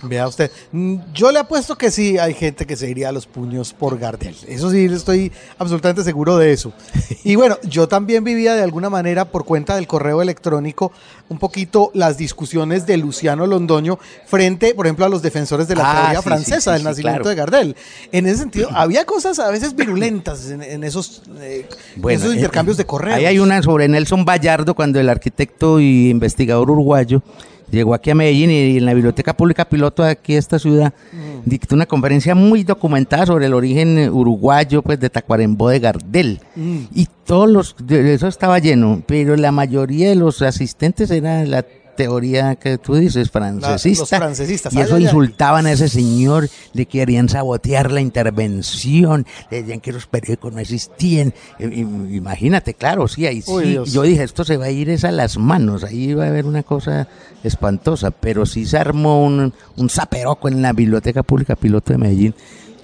Vea usted, mm, yo le apuesto que sí hay gente que se iría a los puños por Gardel. Eso sí, estoy absolutamente seguro de eso. Y bueno, yo también vivía de alguna manera por cuenta del correo electrónico un poquito las discusiones de Luciano Londoño frente, por ejemplo, a los defensores de la Ah, teoría sí, francesa sí, del nacimiento claro. de Gardel. En ese sentido, había cosas a veces virulentas en, en esos, eh, Bueno, esos eh, intercambios de correos. Ahí hay una sobre Nelson Vallardo, cuando el arquitecto y investigador uruguayo llegó aquí a Medellín y en la Biblioteca Pública Piloto de aquí de esta ciudad dictó una conferencia muy documentada sobre el origen uruguayo pues de Tacuarembó de Gardel. Mm. Y todos los, eso estaba lleno, pero la mayoría de los asistentes era la teoría que tú dices, francesista. los francecistas, Y ay, eso ay, ay. insultaban a ese señor, le querían sabotear la intervención, le decían que los periódicos no existían. Imagínate, claro, sí, ahí Uy, sí. Dios. Yo dije, esto se va a ir es a las manos, ahí va a haber una cosa espantosa, pero sí se armó un, un zaperoco en la Biblioteca Pública Piloto de Medellín,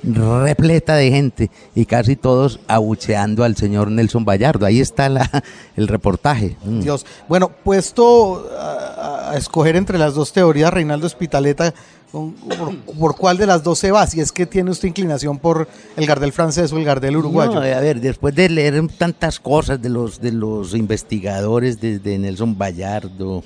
repleta de gente y casi todos abucheando al señor Nelson Vallardo. Ahí está la, el reportaje. Mm. Dios. Bueno, puesto a, a escoger entre las dos teorías, Reinaldo Espitaleta, por, por cuál de las dos se va? Si es que tiene usted inclinación por el Gardel francés o el Gardel uruguayo. No, a ver, después de leer tantas cosas de los de los investigadores desde Nelson Vallardo,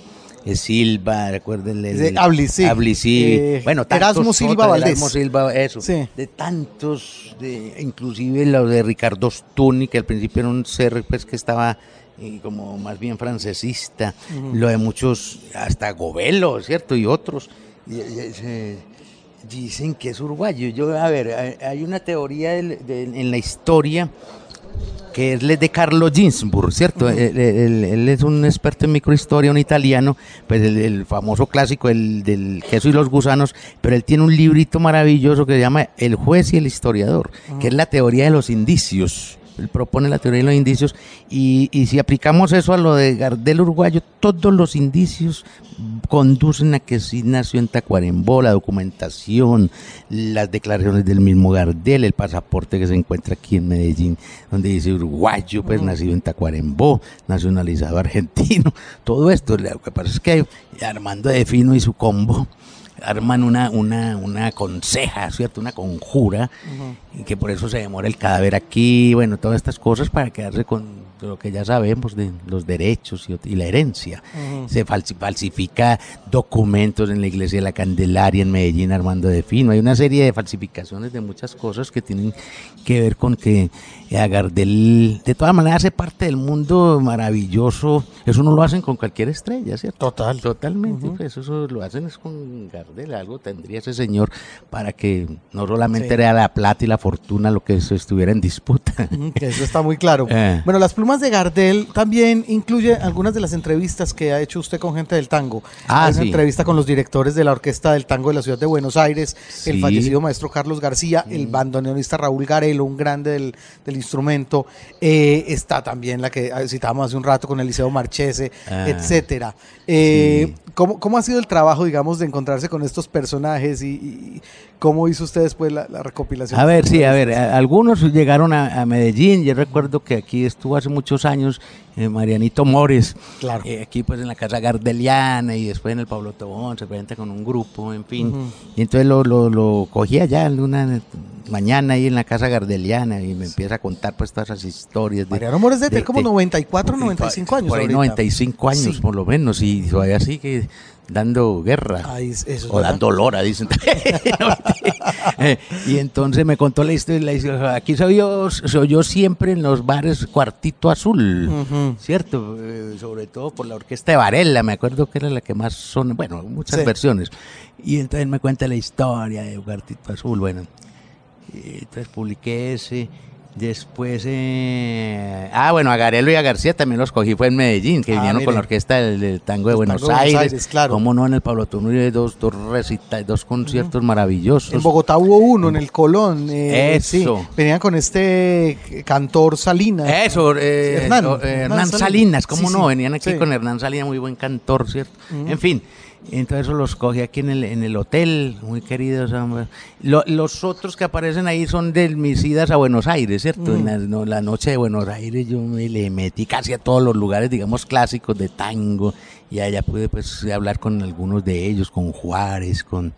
Silva, recuerden el, De Ablicí. Ablicí, Eh, bueno, tantos Erasmo Silva Valdés. Erasmo Silva, eso, Sí. de tantos, de, inclusive lo de Ricardo Stuni, que al principio era un ser pues que estaba eh, como más bien francesista, lo de muchos, hasta Govelo, ¿cierto? Y otros. Y- y- se- dicen que es uruguayo. Yo, a ver, hay, una teoría de- en la historia que es de Carlo Ginsburg, ¿cierto? él, él- él es un experto en microhistoria, un italiano, pues el, el famoso clásico el, del queso y los gusanos, pero él tiene un librito maravilloso que se llama El juez y el historiador, que es la teoría de los indicios. Él propone la teoría de los indicios y, y si aplicamos eso a lo de Gardel uruguayo, todos los indicios conducen a que sí nació en Tacuarembó, la documentación, las declaraciones del mismo Gardel, el pasaporte que se encuentra aquí en Medellín, donde dice uruguayo, pues nacido en Tacuarembó, nacionalizado argentino, todo esto. Lo que pasa es que Armando de Fino y su combo arman una, una, una conseja, ¿cierto? Una conjura, y que por eso se demora el cadáver aquí, bueno, todas estas cosas para quedarse con lo que ya sabemos de los derechos y, y la herencia. Se falsi- falsifica documentos en la iglesia de la Candelaria en Medellín, Armando de Fino. Hay una serie de falsificaciones de muchas cosas que tienen que ver con que a Gardel, de todas maneras, hace parte del mundo maravilloso. Eso no lo hacen con cualquier estrella, ¿cierto? Total. Totalmente, pues eso lo hacen es con Gardel, algo tendría ese señor para que no solamente Sí. era la plata y la fortuna lo que se estuviera en disputa. Que Eso está muy claro. Eh. Bueno, las plumas de Gardel también incluye algunas de las entrevistas que ha hecho usted con gente del tango. Ah, Hay una sí. entrevista con los directores de la Orquesta del Tango de la Ciudad de Buenos Aires, el Sí. Fallecido maestro Carlos García, el bandoneonista Raúl Garelo, un grande del, del instrumento. Eh, está también la que citábamos hace un rato con Eliseo Marchese, Ah, etcétera. Eh, sí. ¿cómo, ¿Cómo ha sido el trabajo, digamos, de encontrarse con estos personajes y, y cómo hizo usted después la, la recopilación? A de ver, sí, a ver, a- algunos llegaron a, a Medellín, yo recuerdo que aquí estuvo hace muchos años eh, Marianito Mores, Claro. eh, aquí pues en la Casa Gardeliana y después en el Pablo Tobón, se presenta con un grupo, en fin, y entonces lo, lo, lo cogí allá en una mañana ahí en la Casa Gardeliana y me empieza a contar pues todas esas historias. de- Mariano Mores debe tener como de- 94, 95 años. Por ahí ahorita. 95 años Sí. por lo menos y todavía sigue dando guerra. Ay, eso es o dando lora, dicen. Eh, y entonces me contó la historia. la historia, Aquí se oyó, se oyó siempre en los bares Cuartito Azul. ¿cierto? Eh, sobre todo por la orquesta de Varela, me acuerdo que era la que más son, bueno, muchas Sí. versiones. Y entonces me cuenta la historia de Cuartito Azul, bueno. Y entonces publiqué ese. Después, eh, ah, bueno, a Garelo y a García también los cogí, fue en Medellín, que Ah, vinieron con la orquesta del, del tango de Buenos Tango de Buenos Aires. Aires, claro. Cómo no, en el Pablo Tunuri dos, dos recitas, dos conciertos maravillosos. En Bogotá hubo uno, en el Colón. eh, Eso. Sí, venían con este cantor Salinas. Eso, eh, Hernán, eh, Hernán Hernán Salinas. ¿cómo Sí, no? Venían aquí sí. con Hernán Salinas, muy buen cantor, ¿cierto? En fin, Entonces los cogí aquí en el, en el hotel, muy queridos. Lo- los otros que aparecen ahí son de mis idas a Buenos Aires, ¿cierto? En la, no, la noche de Buenos Aires yo me le metí casi a todos los lugares, digamos, clásicos de tango. Y allá pude pues hablar con algunos de ellos, con Juárez, con...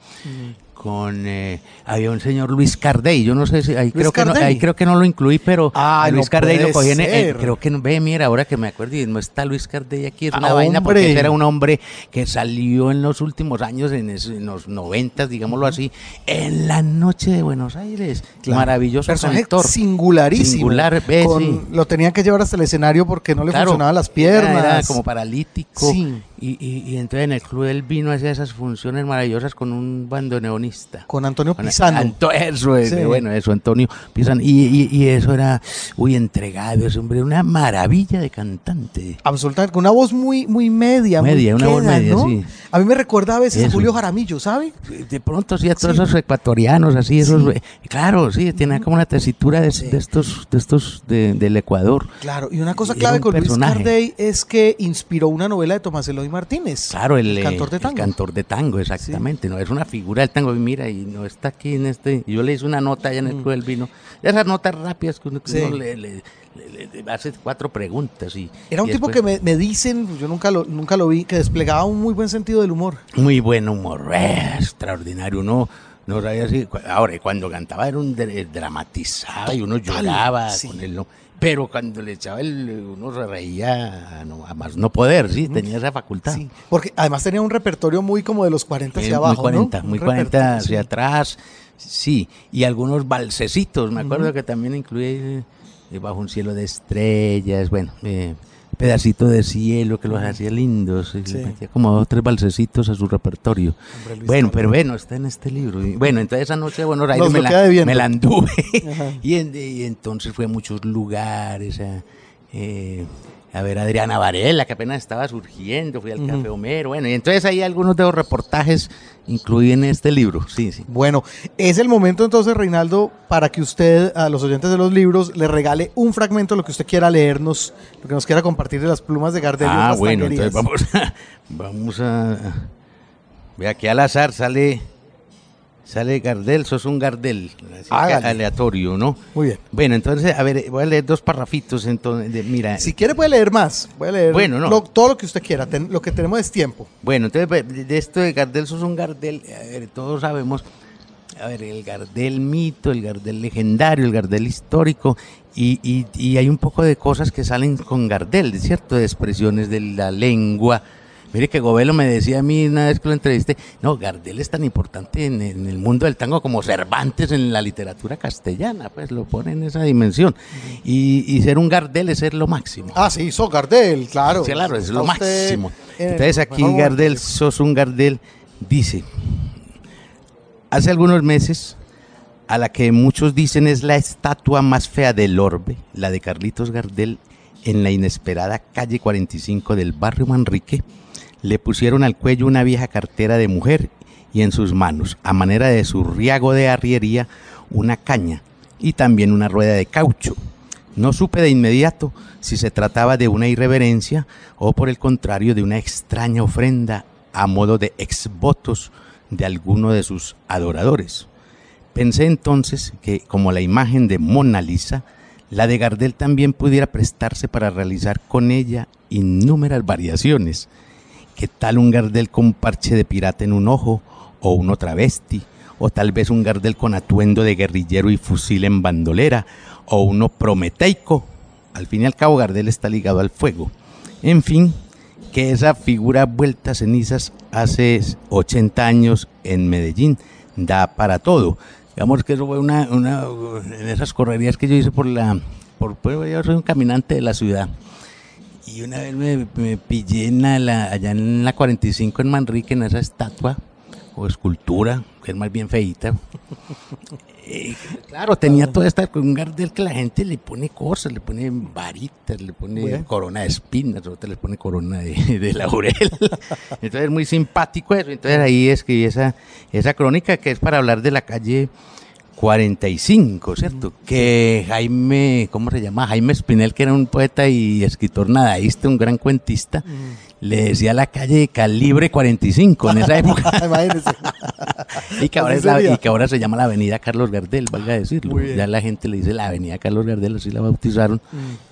Con eh, había un señor Luis Cardey, yo no sé si ahí creo que no, ahí creo que no lo incluí, pero Ah, Luis no Cardey lo cogí en, creo que ve, mira, ahora que me acuerdo y no está Luis Cardey aquí, es Ah, una vaina porque era un hombre que salió en los últimos años, en, es- en los noventas, digámoslo así, en la noche de Buenos Aires. Claro. Maravilloso Personaje cantor. singularísimo. Singular, ve, Con- sí. Lo tenían que llevar hasta el escenario porque no le Claro, funcionaban las era- piernas. Era, como paralítico. Sí. Y, y- y entonces en el club él vino hacía esas funciones maravillosas con un bandoneonista. Con Antonio Pisano. Anto- eso es, Sí. bueno, eso, Antonio Pisano. Y, y- eso era, uy, entregado, ese hombre, una maravilla de cantante. Absolutamente, con una voz muy, muy media. muy Media, una voz media, ¿no? sí. A mí me recuerda a veces a. Julio Jaramillo, ¿sabe? De pronto, sí, a todos Sí. esos ecuatorianos, así, esos, claro, sí, tiene como una tesitura de, de estos, de estos de- del Ecuador. Claro, y una cosa clave un con Luis personaje. Cardey es que inspiró una novela de Tomás Eloy Martínez. Claro, el, eh, cantor de el tango. cantor de tango, exactamente. No, es una figura del tango. Y mira, y no está aquí en este. Yo le hice una nota allá en el Club del Vino. Esas notas rápidas que uno, que Mm. Sí. uno le, le- le- le hace cuatro preguntas. Y, Era un y tipo después- que me, me dicen, yo nunca lo, nunca lo vi, que desplegaba un muy buen sentido del humor. Muy buen humor, eh, extraordinario. Uno no sabía así. Ahora, cuando cantaba era un dra- dramatizado y uno lloraba sí. con él. ¿no? Pero cuando le echaba el. Uno se reía a, no, a más no poder, sí, tenía esa facultad. Sí, porque además tenía un repertorio muy como de los 40 hacia Eh, abajo, muy 40, ¿no? muy Un 40 repertorio, hacia sí. atrás, sí, y algunos balsecitos, me acuerdo que también incluye eh, Bajo un cielo de estrellas, bueno, eh, pedacito de cielo que los hacía lindos, y Sí. le metía como dos o tres balsecitos a su repertorio. Hombre, bueno, pero bueno, está en este libro. Y bueno, entonces esa noche de Buenos Aires me la, me anduve, y, en- y entonces fui a muchos lugares, a, eh, a ver a Adriana Varela, que apenas estaba surgiendo, fui al Café Homero, bueno, y entonces ahí algunos de los reportajes incluí en este libro, sí, sí. Bueno, es el momento entonces, Reinaldo, para que usted, a los oyentes de los libros, le regale un fragmento de lo que usted quiera leernos, lo que nos quiera compartir de las plumas de Gardel y Ah, bueno, tanguerías. entonces vamos a, vamos a, ve aquí al azar sale, sale Gardel, sos un Gardel, aleatorio, ¿no? Muy bien. Bueno, entonces, a ver, voy a leer dos parrafitos, entonces, de- mira, Si quiere puede leer más, puede leer Bueno, no. lo- todo lo que usted quiera, ten- lo que tenemos es tiempo. Bueno, entonces de esto de Gardel sos un Gardel, a ver, todos sabemos, a ver, el Gardel mito, el Gardel legendario, el Gardel histórico, y, y- y hay un poco de cosas que salen con Gardel, ¿cierto? De expresiones de la lengua. Mire que Govelo me decía a mí una vez que lo entrevisté, no, Gardel es tan importante en, en el mundo del tango como Cervantes en la literatura castellana, pues lo pone en esa dimensión. Y, y ser un Gardel es ser lo máximo. Ah, sí, sos Gardel, claro. Sí, claro, es lo máximo. Entonces aquí. Gardel, sos un Gardel, dice, hace algunos meses, a la que muchos dicen es la estatua más fea del orbe, la de Carlitos Gardel, en la inesperada calle 45 del barrio Manrique, le pusieron al cuello una vieja cartera de mujer y en sus manos, a manera de su riago de arriería, una caña y también una rueda de caucho. No supe de inmediato si se trataba de una irreverencia o por el contrario de una extraña ofrenda a modo de exvotos de alguno de sus adoradores. Pensé entonces que, como la imagen de Mona Lisa, la de Gardel también pudiera prestarse para realizar con ella innúmeras variaciones. ¿Qué tal un Gardel con parche de pirata en un ojo, o uno travesti, o tal vez un Gardel con atuendo de guerrillero y fusil en bandolera, o uno prometeico? Al fin y al cabo, Gardel está ligado al fuego. En fin, que esa figura vuelta a cenizas hace 80 años en Medellín da para todo. Digamos que eso fue una, una en esas correrías que yo hice por la, por, pues, yo soy un caminante de la ciudad. Y una vez me, me pillé en la- la- allá en la 45 en Manrique, en esa estatua o escultura, que es más bien feita. Eh, claro, tenía toda esta un Gardel que la gente le pone cosas, le pone varitas, le pone Bueno. corona de espinas, otra le pone corona de, de laurel. Entonces es muy simpático eso. Entonces ahí escribí esa, esa crónica que es para hablar de la calle 45, ¿cierto? Que Jaime, ¿cómo se llama? Jaime Espinel, que era un poeta y escritor nadaísta, un gran cuentista, le decía a la calle calibre 45 en esa época. y, que ahora es la- y que ahora se llama la avenida Carlos Gardel, valga decirlo. Ya la gente le dice la avenida Carlos Gardel, así la bautizaron.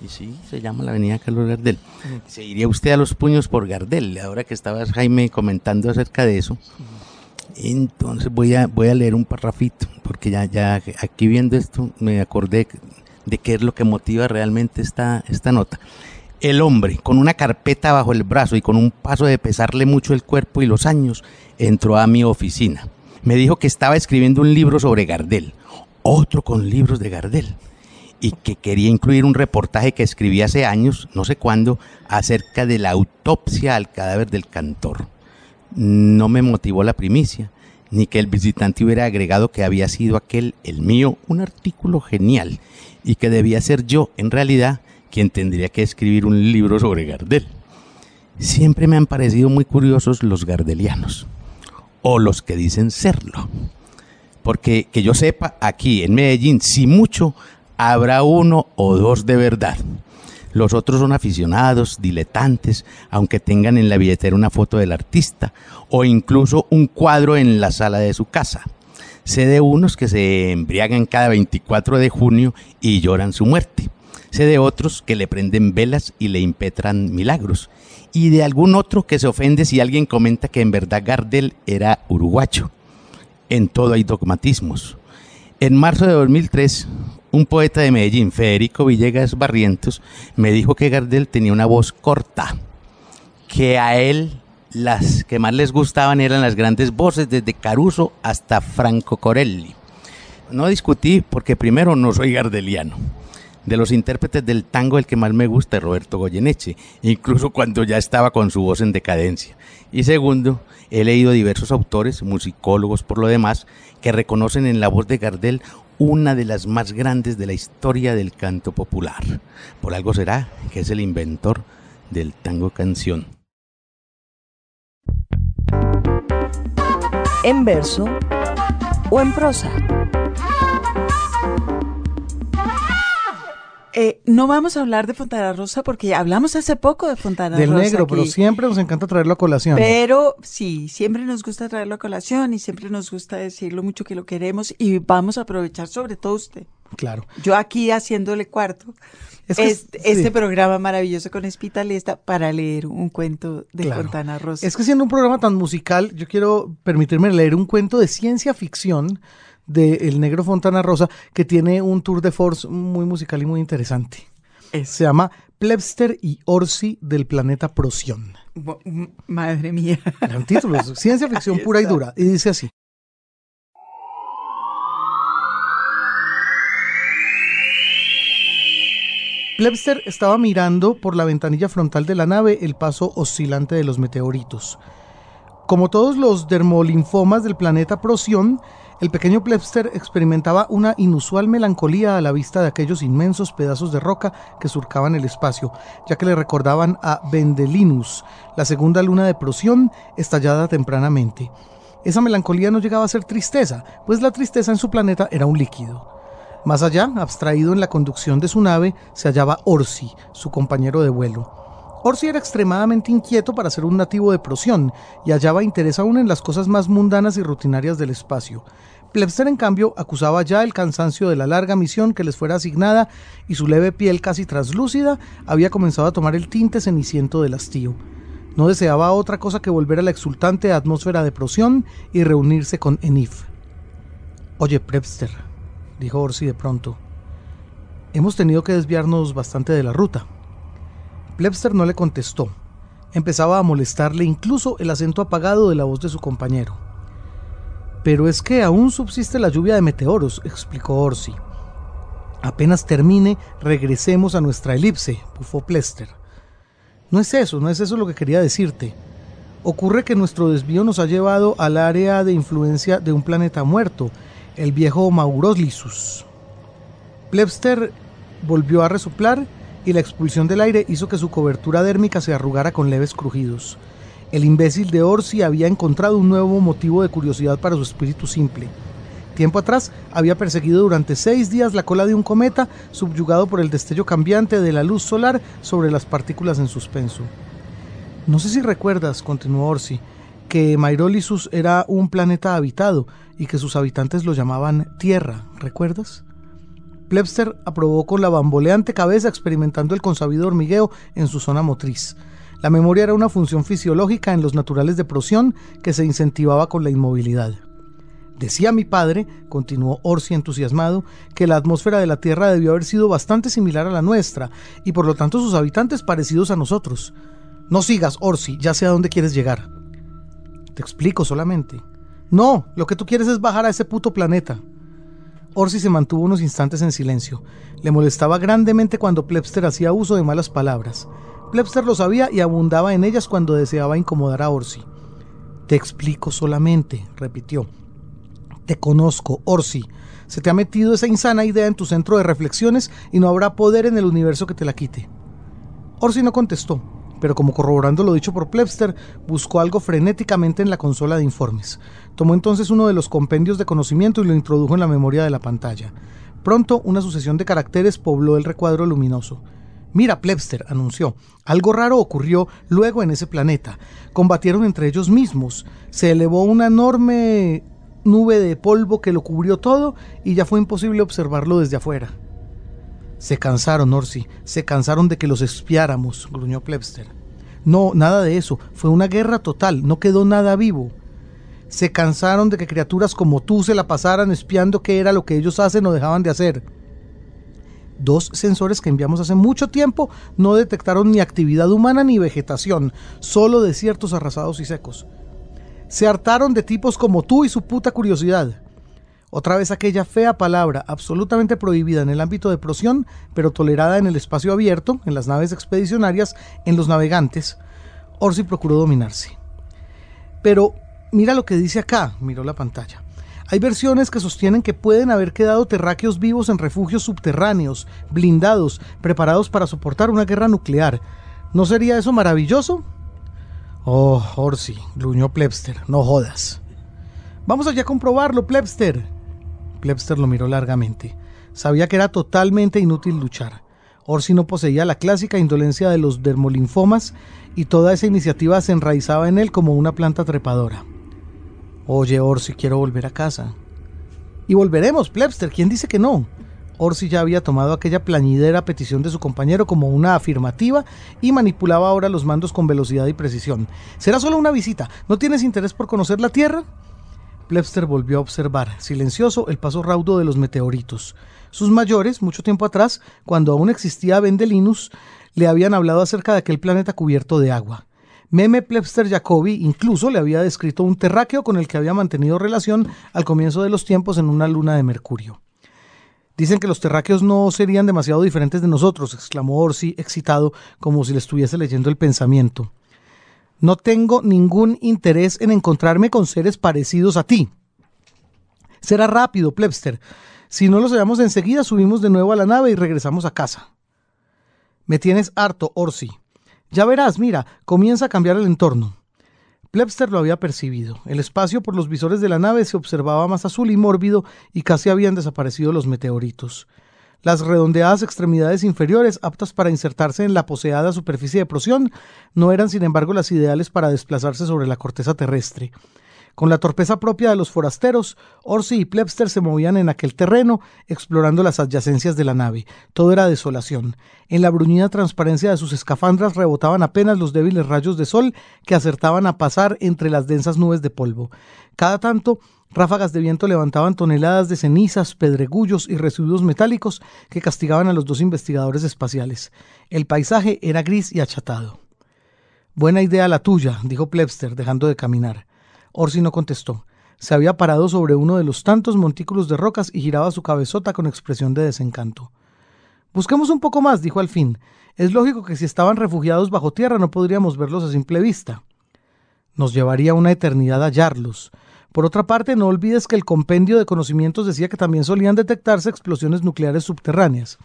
Y sí, se llama la avenida Carlos Gardel. Se iría usted a los puños por Gardel, ahora que estabas Jaime comentando acerca de eso. Entonces voy a, voy a leer un parrafito, porque ya, ya aquí viendo esto me acordé de qué es lo que motiva realmente esta, esta nota. El hombre, con una carpeta bajo el brazo y con un paso de pesarle mucho el cuerpo y los años, entró a mi oficina. Me dijo que estaba escribiendo un libro sobre Gardel, otro con libros de Gardel, y que quería incluir un reportaje que escribí hace años, no sé cuándo, acerca de la autopsia al cadáver del cantor no me motivó la primicia, ni que el visitante hubiera agregado que había sido aquel, el mío, un artículo genial, y que debía ser yo, en realidad, quien tendría que escribir un libro sobre Gardel. Siempre me han parecido muy curiosos los gardelianos, o los que dicen serlo. Porque que yo sepa, aquí en Medellín, si mucho, habrá uno o dos de verdad. Los otros son aficionados, diletantes, aunque tengan en la billetera una foto del artista o incluso un cuadro en la sala de su casa. Sé de unos que se embriagan cada 24 de junio y lloran su muerte. Sé de otros que le prenden velas y le impetran milagros. Y de algún otro que se ofende si alguien comenta que en verdad Gardel era uruguayo. En todo hay dogmatismos. En marzo de 2003, un poeta de Medellín, Federico Villegas Barrientos, me dijo que Gardel tenía una voz corta, que a él las que más les gustaban eran las grandes voces, desde Caruso hasta Franco Corelli. No discutí porque primero no soy gardeliano. De los intérpretes del tango el que más me gusta es Roberto Goyeneche, incluso cuando ya estaba con su voz en decadencia. Y segundo, he leído diversos autores, musicólogos por lo demás, que reconocen en la voz de Gardel una de las más grandes de la historia del canto popular. Por algo será que es el inventor del tango canción. en verso o en prosa. Eh, no vamos a hablar de Fontana Rosa porque hablamos hace poco de Fontana Del Rosa. negro, pero siempre nos encanta traerlo a colación. Pero sí, siempre nos gusta traerlo a colación y siempre nos gusta decir lo mucho que lo queremos y vamos a aprovechar sobre todo usted. Claro. Yo aquí haciéndole cuarto Es que este, sí. este programa maravilloso con Espitalesta para leer un cuento de Claro. Fontana Rosa. Es que siendo un programa tan musical, yo quiero permitirme leer un cuento de ciencia ficción de El Negro Fontana Rosa que tiene un tour de force muy musical y muy interesante. Se llama Plebster y Orsi del planeta m- Madre mía. Gran título, ciencia ficción pura y dura. Y dice así. Plebster estaba mirando por la ventanilla frontal de la nave el paso oscilante de los meteoritos. Como todos los dermolinfomas del planeta Procyon, el pequeño Plebster experimentaba una inusual melancolía a la vista de aquellos inmensos pedazos de roca que surcaban el espacio, ya que le recordaban a Vendelinus, la segunda luna de Procyon, estallada tempranamente. Esa melancolía no llegaba a ser tristeza, pues la tristeza en su planeta era un líquido. Más allá, abstraído en la conducción de su nave, se hallaba Orsi, su compañero de vuelo. Orsi era extremadamente inquieto para ser un nativo de Procyon y hallaba interés aún en las cosas más mundanas y rutinarias del espacio. Plebster, en cambio, acusaba ya el cansancio de la larga misión que les fuera asignada y su leve piel casi translúcida había comenzado a tomar el tinte ceniciento del hastío. No deseaba otra cosa que volver a la exultante atmósfera de Procyon y reunirse con Enif. Oye, Plebster, dijo Orsi de pronto, hemos tenido que desviarnos bastante de la ruta. Plebster no le contestó. Empezaba a molestarle incluso el acento apagado de la voz de su compañero. Pero es que aún subsiste la lluvia de meteoros, explicó Orsi. Apenas termine, regresemos a nuestra elipse, bufó Plester. No es eso, no es eso lo que quería decirte. Ocurre que nuestro desvío nos ha llevado al área de influencia de un planeta muerto, el viejo Maurolisus. Plebster volvió a resoplar y la expulsión del aire hizo que su cobertura dérmica se arrugara con leves crujidos. El imbécil de Orsi había encontrado un nuevo motivo de curiosidad para su espíritu simple. tiempo atrás había perseguido durante seis días la cola de un cometa subyugado por el destello cambiante de la luz solar sobre las partículas en suspenso. No sé si recuerdas, continuó Orsi, que Mairolisus era un planeta habitado y que sus habitantes lo llamaban Tierra, ¿recuerdas? Plebster aprobó con la bamboleante cabeza experimentando el consabido hormigueo en su zona motriz. La memoria era una función fisiológica en los naturales de Procyon que se incentivaba con la inmovilidad. Decía mi padre, continuó Orsi entusiasmado, que la atmósfera de la Tierra debió haber sido bastante similar a la nuestra, y por lo tanto sus habitantes parecidos a nosotros. No sigas, Orsi, ya sé a dónde quieres llegar. Te explico solamente. No, lo que tú quieres es bajar a ese puto planeta. Orsi se mantuvo unos instantes en silencio. Le molestaba grandemente cuando Plebster hacía uso de malas palabras. Plebster lo sabía y abundaba en ellas cuando deseaba incomodar a Orsi. Te explico solamente, repitió. Te conozco, Orsi. Se te ha metido esa insana idea en tu centro de reflexiones y no habrá poder en el universo que te la quite. Orsi no contestó, pero como corroborando lo dicho por Plebster, buscó algo frenéticamente en la consola de informes. Tomó entonces uno de los compendios de conocimiento y lo introdujo en la memoria de la pantalla. Pronto una sucesión de caracteres pobló el recuadro luminoso. Mira, Plebster, anunció, algo raro ocurrió luego en ese planeta. Combatieron entre ellos mismos. Se elevó una enorme nube de polvo que lo cubrió todo y ya fue imposible observarlo desde afuera. Se cansaron, Orsi, se cansaron de que los espiáramos, gruñó Plebster. No, nada de eso, fue una guerra total, no quedó nada vivo. Se cansaron de que criaturas como tú se la pasaran espiando qué era lo que ellos hacen o dejaban de hacer. Dos sensores que enviamos hace mucho tiempo no detectaron ni actividad humana ni vegetación, solo desiertos arrasados y secos. Se hartaron de tipos como tú y su puta curiosidad. Otra vez aquella fea palabra, absolutamente prohibida en el ámbito de prosión, pero tolerada en el espacio abierto, en las naves expedicionarias, en los navegantes. Orsi procuró dominarse. Pero mira lo que dice acá, miró la pantalla. Hay versiones que sostienen que pueden haber quedado terráqueos vivos en refugios subterráneos, blindados, preparados para soportar una guerra nuclear. ¿No sería eso maravilloso? Oh, Orsi, gruñó Plebster, no jodas. Vamos allá a comprobarlo, Plebster. Plebster lo miró largamente. Sabía que era totalmente inútil luchar. Orsi no poseía la clásica indolencia de los dermolinfomas y toda esa iniciativa se enraizaba en él como una planta trepadora. Oye, Orsi, quiero volver a casa. Y volveremos, Plebster, ¿quién dice que no? Orsi ya había tomado aquella plañidera petición de su compañero como una afirmativa y manipulaba ahora los mandos con velocidad y precisión. Será solo una visita. ¿No tienes interés por conocer la Tierra? Plebster volvió a observar, silencioso, el paso raudo de los meteoritos. Sus mayores, mucho tiempo atrás, cuando aún existía Vendelinus, le habían hablado acerca de aquel planeta cubierto de agua. Meme Plebster Jacobi incluso le había descrito un terráqueo con el que había mantenido relación al comienzo de los tiempos en una luna de Mercurio. Dicen que los terráqueos no serían demasiado diferentes de nosotros, exclamó Orsi, excitado, como si le estuviese leyendo el pensamiento. No tengo ningún interés en encontrarme con seres parecidos a ti. Será rápido, Plebster. Si no los hallamos enseguida, subimos de nuevo a la nave y regresamos a casa. Me tienes harto, Orsi. Ya verás, mira, comienza a cambiar el entorno. Plebster lo había percibido. El espacio por los visores de la nave se observaba más azul y mórbido y casi habían desaparecido los meteoritos. Las redondeadas extremidades inferiores, aptas para insertarse en la poseada superficie de prosión, no eran sin embargo las ideales para desplazarse sobre la corteza terrestre. Con la torpeza propia de los forasteros, Orsi y Plebster se movían en aquel terreno, explorando las adyacencias de la nave. Todo era desolación. En la bruñida transparencia de sus escafandras rebotaban apenas los débiles rayos de sol que acertaban a pasar entre las densas nubes de polvo. Cada tanto, ráfagas de viento levantaban toneladas de cenizas, pedregullos y residuos metálicos que castigaban a los dos investigadores espaciales. El paisaje era gris y achatado. Buena idea la tuya, dijo Plebster, dejando de caminar. Orsi no contestó. Se había parado sobre uno de los tantos montículos de rocas y giraba su cabezota con expresión de desencanto. Busquemos un poco más, dijo al fin. Es lógico que si estaban refugiados bajo tierra no podríamos verlos a simple vista. Nos llevaría una eternidad hallarlos. Por otra parte, no olvides que el compendio de conocimientos decía que también solían detectarse explosiones nucleares subterráneas.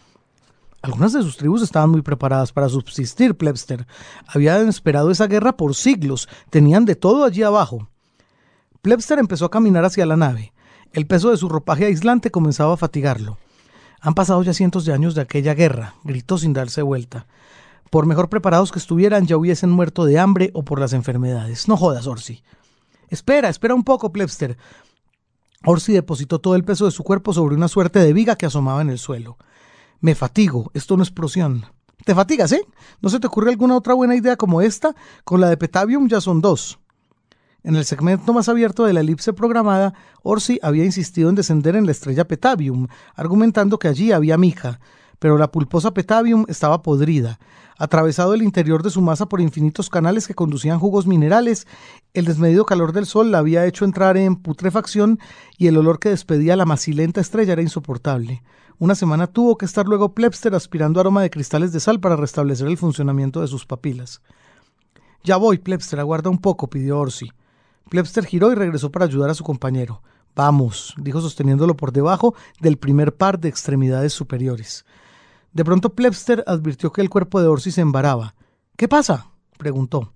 Algunas de sus tribus estaban muy preparadas para subsistir, Plebster. Habían esperado esa guerra por siglos, tenían de todo allí abajo. Plebster empezó a caminar hacia la nave. El peso de su ropaje aislante comenzaba a fatigarlo. Han pasado ya cientos de años de aquella guerra, gritó sin darse vuelta. Por mejor preparados que estuvieran, ya hubiesen muerto de hambre o por las enfermedades. No jodas, Orsi. Espera, espera un poco, Plebster. Orsi depositó todo el peso de su cuerpo sobre una suerte de viga que asomaba en el suelo. Me fatigo, esto no es explosión. Te fatigas, ¿eh? ¿No se te ocurre alguna otra buena idea como esta? Con la de Petavium ya son dos. En el segmento más abierto de la elipse programada, Orsi había insistido en descender en la estrella Petavium, argumentando que allí había mica, pero la pulposa Petavium estaba podrida. Atravesado el interior de su masa por infinitos canales que conducían jugos minerales, el desmedido calor del sol la había hecho entrar en putrefacción y el olor que despedía la macilenta estrella era insoportable. Una semana tuvo que estar luego Plebster aspirando aroma de cristales de sal para restablecer el funcionamiento de sus papilas. Ya voy, Plebster, aguarda un poco, pidió Orsi. Plebster giró y regresó para ayudar a su compañero. Vamos, dijo sosteniéndolo por debajo del primer par de extremidades superiores. De pronto Plebster advirtió que el cuerpo de Orsi se embaraba. ¿Qué pasa? preguntó.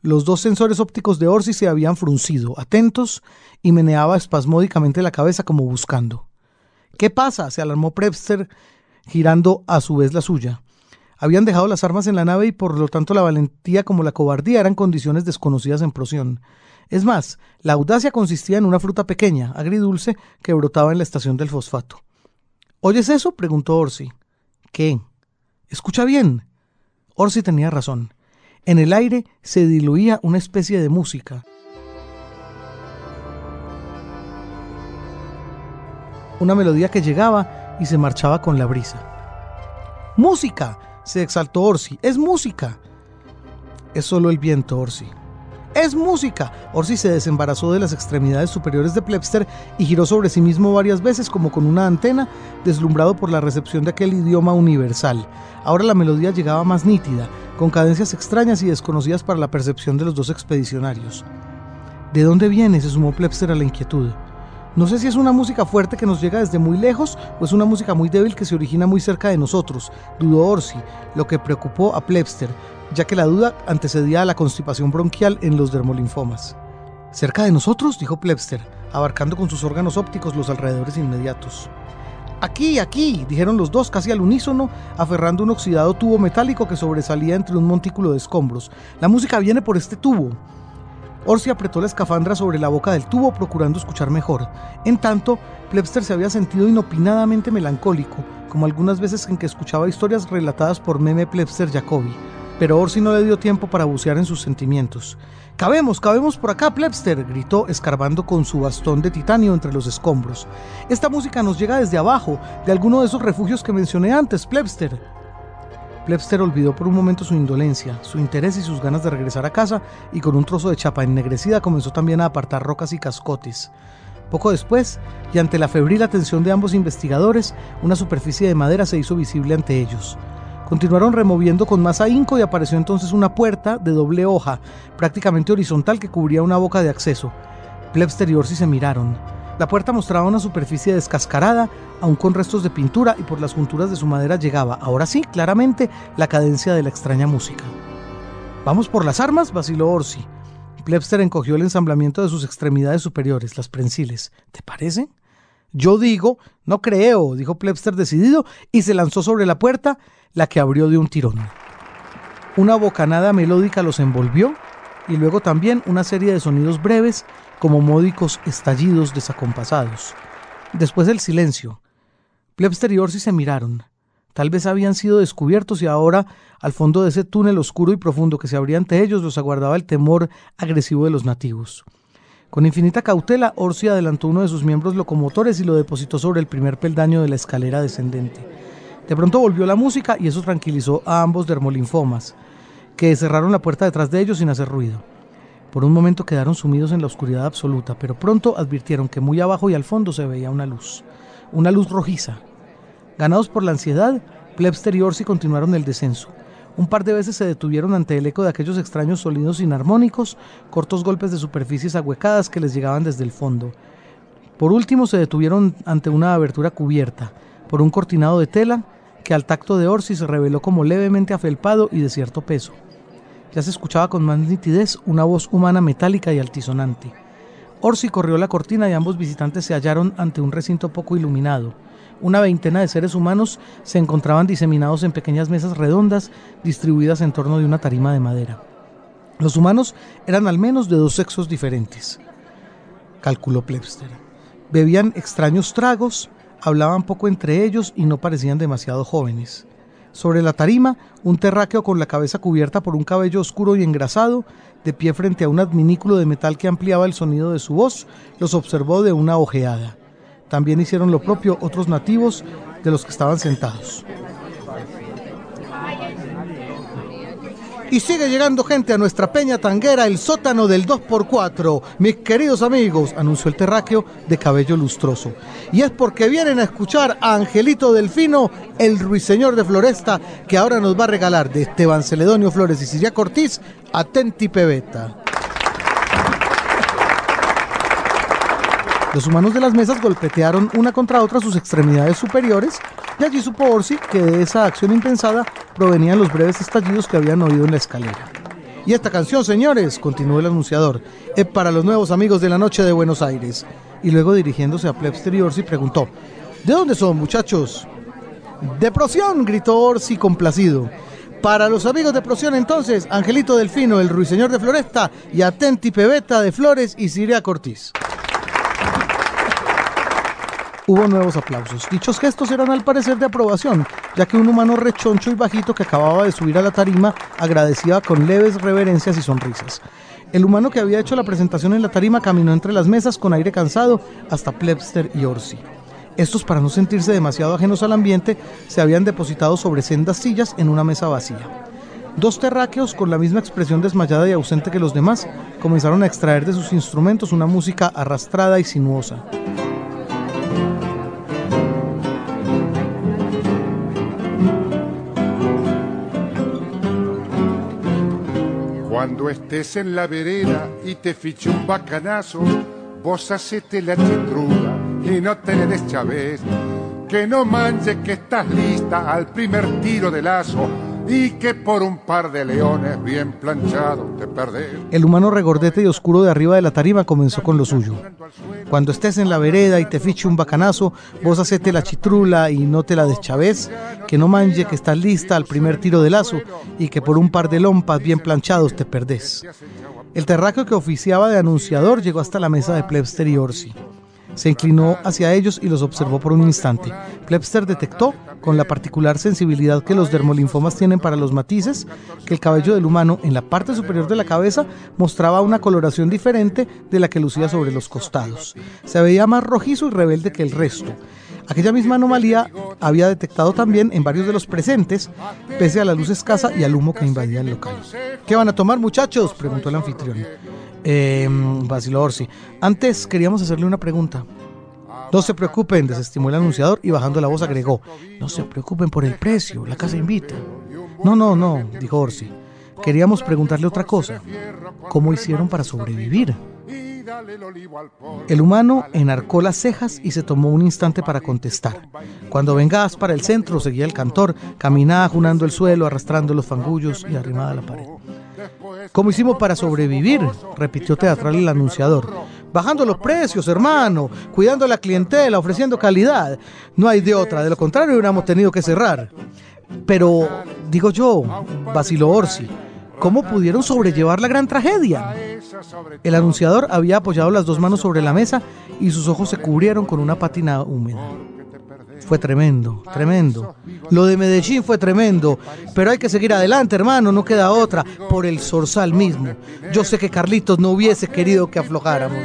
Los dos sensores ópticos de Orsi se habían fruncido, atentos, y meneaba espasmódicamente la cabeza como buscando. ¿Qué pasa? se alarmó Plebster, girando a su vez la suya. Habían dejado las armas en la nave y por lo tanto la valentía como la cobardía eran condiciones desconocidas en Prosión. Es más, la audacia consistía en una fruta pequeña, agridulce, que brotaba en la estación del fosfato. ¿Oyes eso? preguntó Orsi. ¿Qué? Escucha bien. Orsi tenía razón. En el aire se diluía una especie de música. Una melodía que llegaba y se marchaba con la brisa. ¡Música! se exaltó Orsi. ¡Es música! Es solo el viento, Orsi es música. Orsi se desembarazó de las extremidades superiores de Plebster y giró sobre sí mismo varias veces como con una antena, deslumbrado por la recepción de aquel idioma universal. Ahora la melodía llegaba más nítida, con cadencias extrañas y desconocidas para la percepción de los dos expedicionarios. ¿De dónde viene? se sumó Plebster a la inquietud. No sé si es una música fuerte que nos llega desde muy lejos o es una música muy débil que se origina muy cerca de nosotros, dudó Orsi, lo que preocupó a Plebster, ya que la duda antecedía a la constipación bronquial en los dermolinfomas. Cerca de nosotros, dijo Plebster, abarcando con sus órganos ópticos los alrededores inmediatos. Aquí, aquí, dijeron los dos casi al unísono, aferrando un oxidado tubo metálico que sobresalía entre un montículo de escombros. La música viene por este tubo. Orsi apretó la escafandra sobre la boca del tubo procurando escuchar mejor. En tanto, Plebster se había sentido inopinadamente melancólico, como algunas veces en que escuchaba historias relatadas por Meme Plebster Jacobi pero Orsi no le dio tiempo para bucear en sus sentimientos. Cabemos, cabemos por acá, Plebster, gritó, escarbando con su bastón de titanio entre los escombros. Esta música nos llega desde abajo, de alguno de esos refugios que mencioné antes, Plebster. Plebster olvidó por un momento su indolencia, su interés y sus ganas de regresar a casa, y con un trozo de chapa ennegrecida comenzó también a apartar rocas y cascotes. Poco después, y ante la febril atención de ambos investigadores, una superficie de madera se hizo visible ante ellos. Continuaron removiendo con más ahínco y apareció entonces una puerta de doble hoja, prácticamente horizontal, que cubría una boca de acceso. Plebster y Orsi se miraron. La puerta mostraba una superficie descascarada, aún con restos de pintura, y por las junturas de su madera llegaba, ahora sí, claramente, la cadencia de la extraña música. ¿Vamos por las armas? vaciló Orsi. Plebster encogió el ensamblamiento de sus extremidades superiores, las prensiles. ¿Te parece? Yo digo, no creo, dijo Plebster decidido, y se lanzó sobre la puerta, la que abrió de un tirón. Una bocanada melódica los envolvió y luego también una serie de sonidos breves como módicos estallidos desacompasados. Después del silencio, Plebster y Orsi se miraron. Tal vez habían sido descubiertos y ahora, al fondo de ese túnel oscuro y profundo que se abría ante ellos, los aguardaba el temor agresivo de los nativos. Con infinita cautela, Orsi adelantó uno de sus miembros locomotores y lo depositó sobre el primer peldaño de la escalera descendente. De pronto volvió la música y eso tranquilizó a ambos dermolinfomas, que cerraron la puerta detrás de ellos sin hacer ruido. Por un momento quedaron sumidos en la oscuridad absoluta, pero pronto advirtieron que muy abajo y al fondo se veía una luz, una luz rojiza. Ganados por la ansiedad, Plebster y Orsi continuaron el descenso. Un par de veces se detuvieron ante el eco de aquellos extraños sonidos inarmónicos, cortos golpes de superficies ahuecadas que les llegaban desde el fondo. Por último se detuvieron ante una abertura cubierta, por un cortinado de tela que al tacto de Orsi se reveló como levemente afelpado y de cierto peso. Ya se escuchaba con más nitidez una voz humana metálica y altisonante. Orsi corrió la cortina y ambos visitantes se hallaron ante un recinto poco iluminado. Una veintena de seres humanos se encontraban diseminados en pequeñas mesas redondas distribuidas en torno de una tarima de madera. Los humanos eran al menos de dos sexos diferentes, calculó Plebster. Bebían extraños tragos, hablaban poco entre ellos y no parecían demasiado jóvenes. Sobre la tarima, un terráqueo con la cabeza cubierta por un cabello oscuro y engrasado, de pie frente a un adminículo de metal que ampliaba el sonido de su voz, los observó de una ojeada. También hicieron lo propio otros nativos de los que estaban sentados. Y sigue llegando gente a nuestra peña tanguera, el sótano del 2x4. Mis queridos amigos, anunció el terráqueo de cabello lustroso. Y es porque vienen a escuchar a Angelito Delfino, el ruiseñor de Floresta, que ahora nos va a regalar de Esteban Celedonio Flores y Siria Cortiz, Atenti Pebeta. Los humanos de las mesas golpetearon una contra otra sus extremidades superiores y allí supo Orsi que de esa acción impensada provenían los breves estallidos que habían oído en la escalera. Y esta canción, señores, continuó el anunciador, es para los nuevos amigos de la noche de Buenos Aires. Y luego dirigiéndose a Plebster y Orsi preguntó, ¿de dónde son muchachos? De Proción, gritó Orsi complacido. Para los amigos de Proción entonces, Angelito Delfino, el ruiseñor de Floresta y Atenti Pebeta de Flores y Siria Cortiz. Hubo nuevos aplausos. Dichos gestos eran al parecer de aprobación, ya que un humano rechoncho y bajito que acababa de subir a la tarima agradecía con leves reverencias y sonrisas. El humano que había hecho la presentación en la tarima caminó entre las mesas con aire cansado hasta Plebster y Orsi. Estos, para no sentirse demasiado ajenos al ambiente, se habían depositado sobre sendas sillas en una mesa vacía. Dos terráqueos, con la misma expresión desmayada y ausente que los demás, comenzaron a extraer de sus instrumentos una música arrastrada y sinuosa. Cuando estés en la vereda y te fiche un bacanazo, vos hacete la chitruda y no te le des. Que no manches que estás lista al primer tiro de lazo y que por un par de leones bien planchados te perdés. El humano regordete y oscuro de arriba de la tarima comenzó con lo suyo. Cuando estés en la vereda y te fiche un bacanazo, vos hacete la chitrula y no te la deschavés, que no manje que estás lista al primer tiro de lazo y que por un par de lompas bien planchados te perdés. El terráqueo que oficiaba de anunciador llegó hasta la mesa de Plebster y Orsi. Se inclinó hacia ellos y los observó por un instante. Plebster detectó, con la particular sensibilidad que los dermolinfomas tienen para los matices, que el cabello del humano en la parte superior de la cabeza mostraba una coloración diferente de la que lucía sobre los costados. Se veía más rojizo y rebelde que el resto. Aquella misma anomalía había detectado también en varios de los presentes, pese a la luz escasa y al humo que invadía el local. ¿Qué van a tomar, muchachos? preguntó el anfitrión. Eh, vaciló Orsi. Antes queríamos hacerle una pregunta. No se preocupen, desestimó el anunciador y bajando la voz agregó, no se preocupen por el precio, la casa invita. No, no, no, dijo Orsi. Queríamos preguntarle otra cosa. ¿Cómo hicieron para sobrevivir? El humano enarcó las cejas y se tomó un instante para contestar. Cuando vengas para el centro, seguía el cantor, caminaba junando el suelo, arrastrando los fangullos y arrimada a la pared. ¿Cómo hicimos para sobrevivir? repitió teatral el anunciador. Bajando los precios, hermano, cuidando la clientela, ofreciendo calidad. No hay de otra, de lo contrario hubiéramos tenido que cerrar. Pero, digo yo, vaciló Orsi, ¿cómo pudieron sobrellevar la gran tragedia? El anunciador había apoyado las dos manos sobre la mesa y sus ojos se cubrieron con una pátina húmeda. Fue tremendo, tremendo. Lo de Medellín fue tremendo, pero hay que seguir adelante, hermano, no queda otra, por el zorzal mismo. Yo sé que Carlitos no hubiese querido que aflojáramos.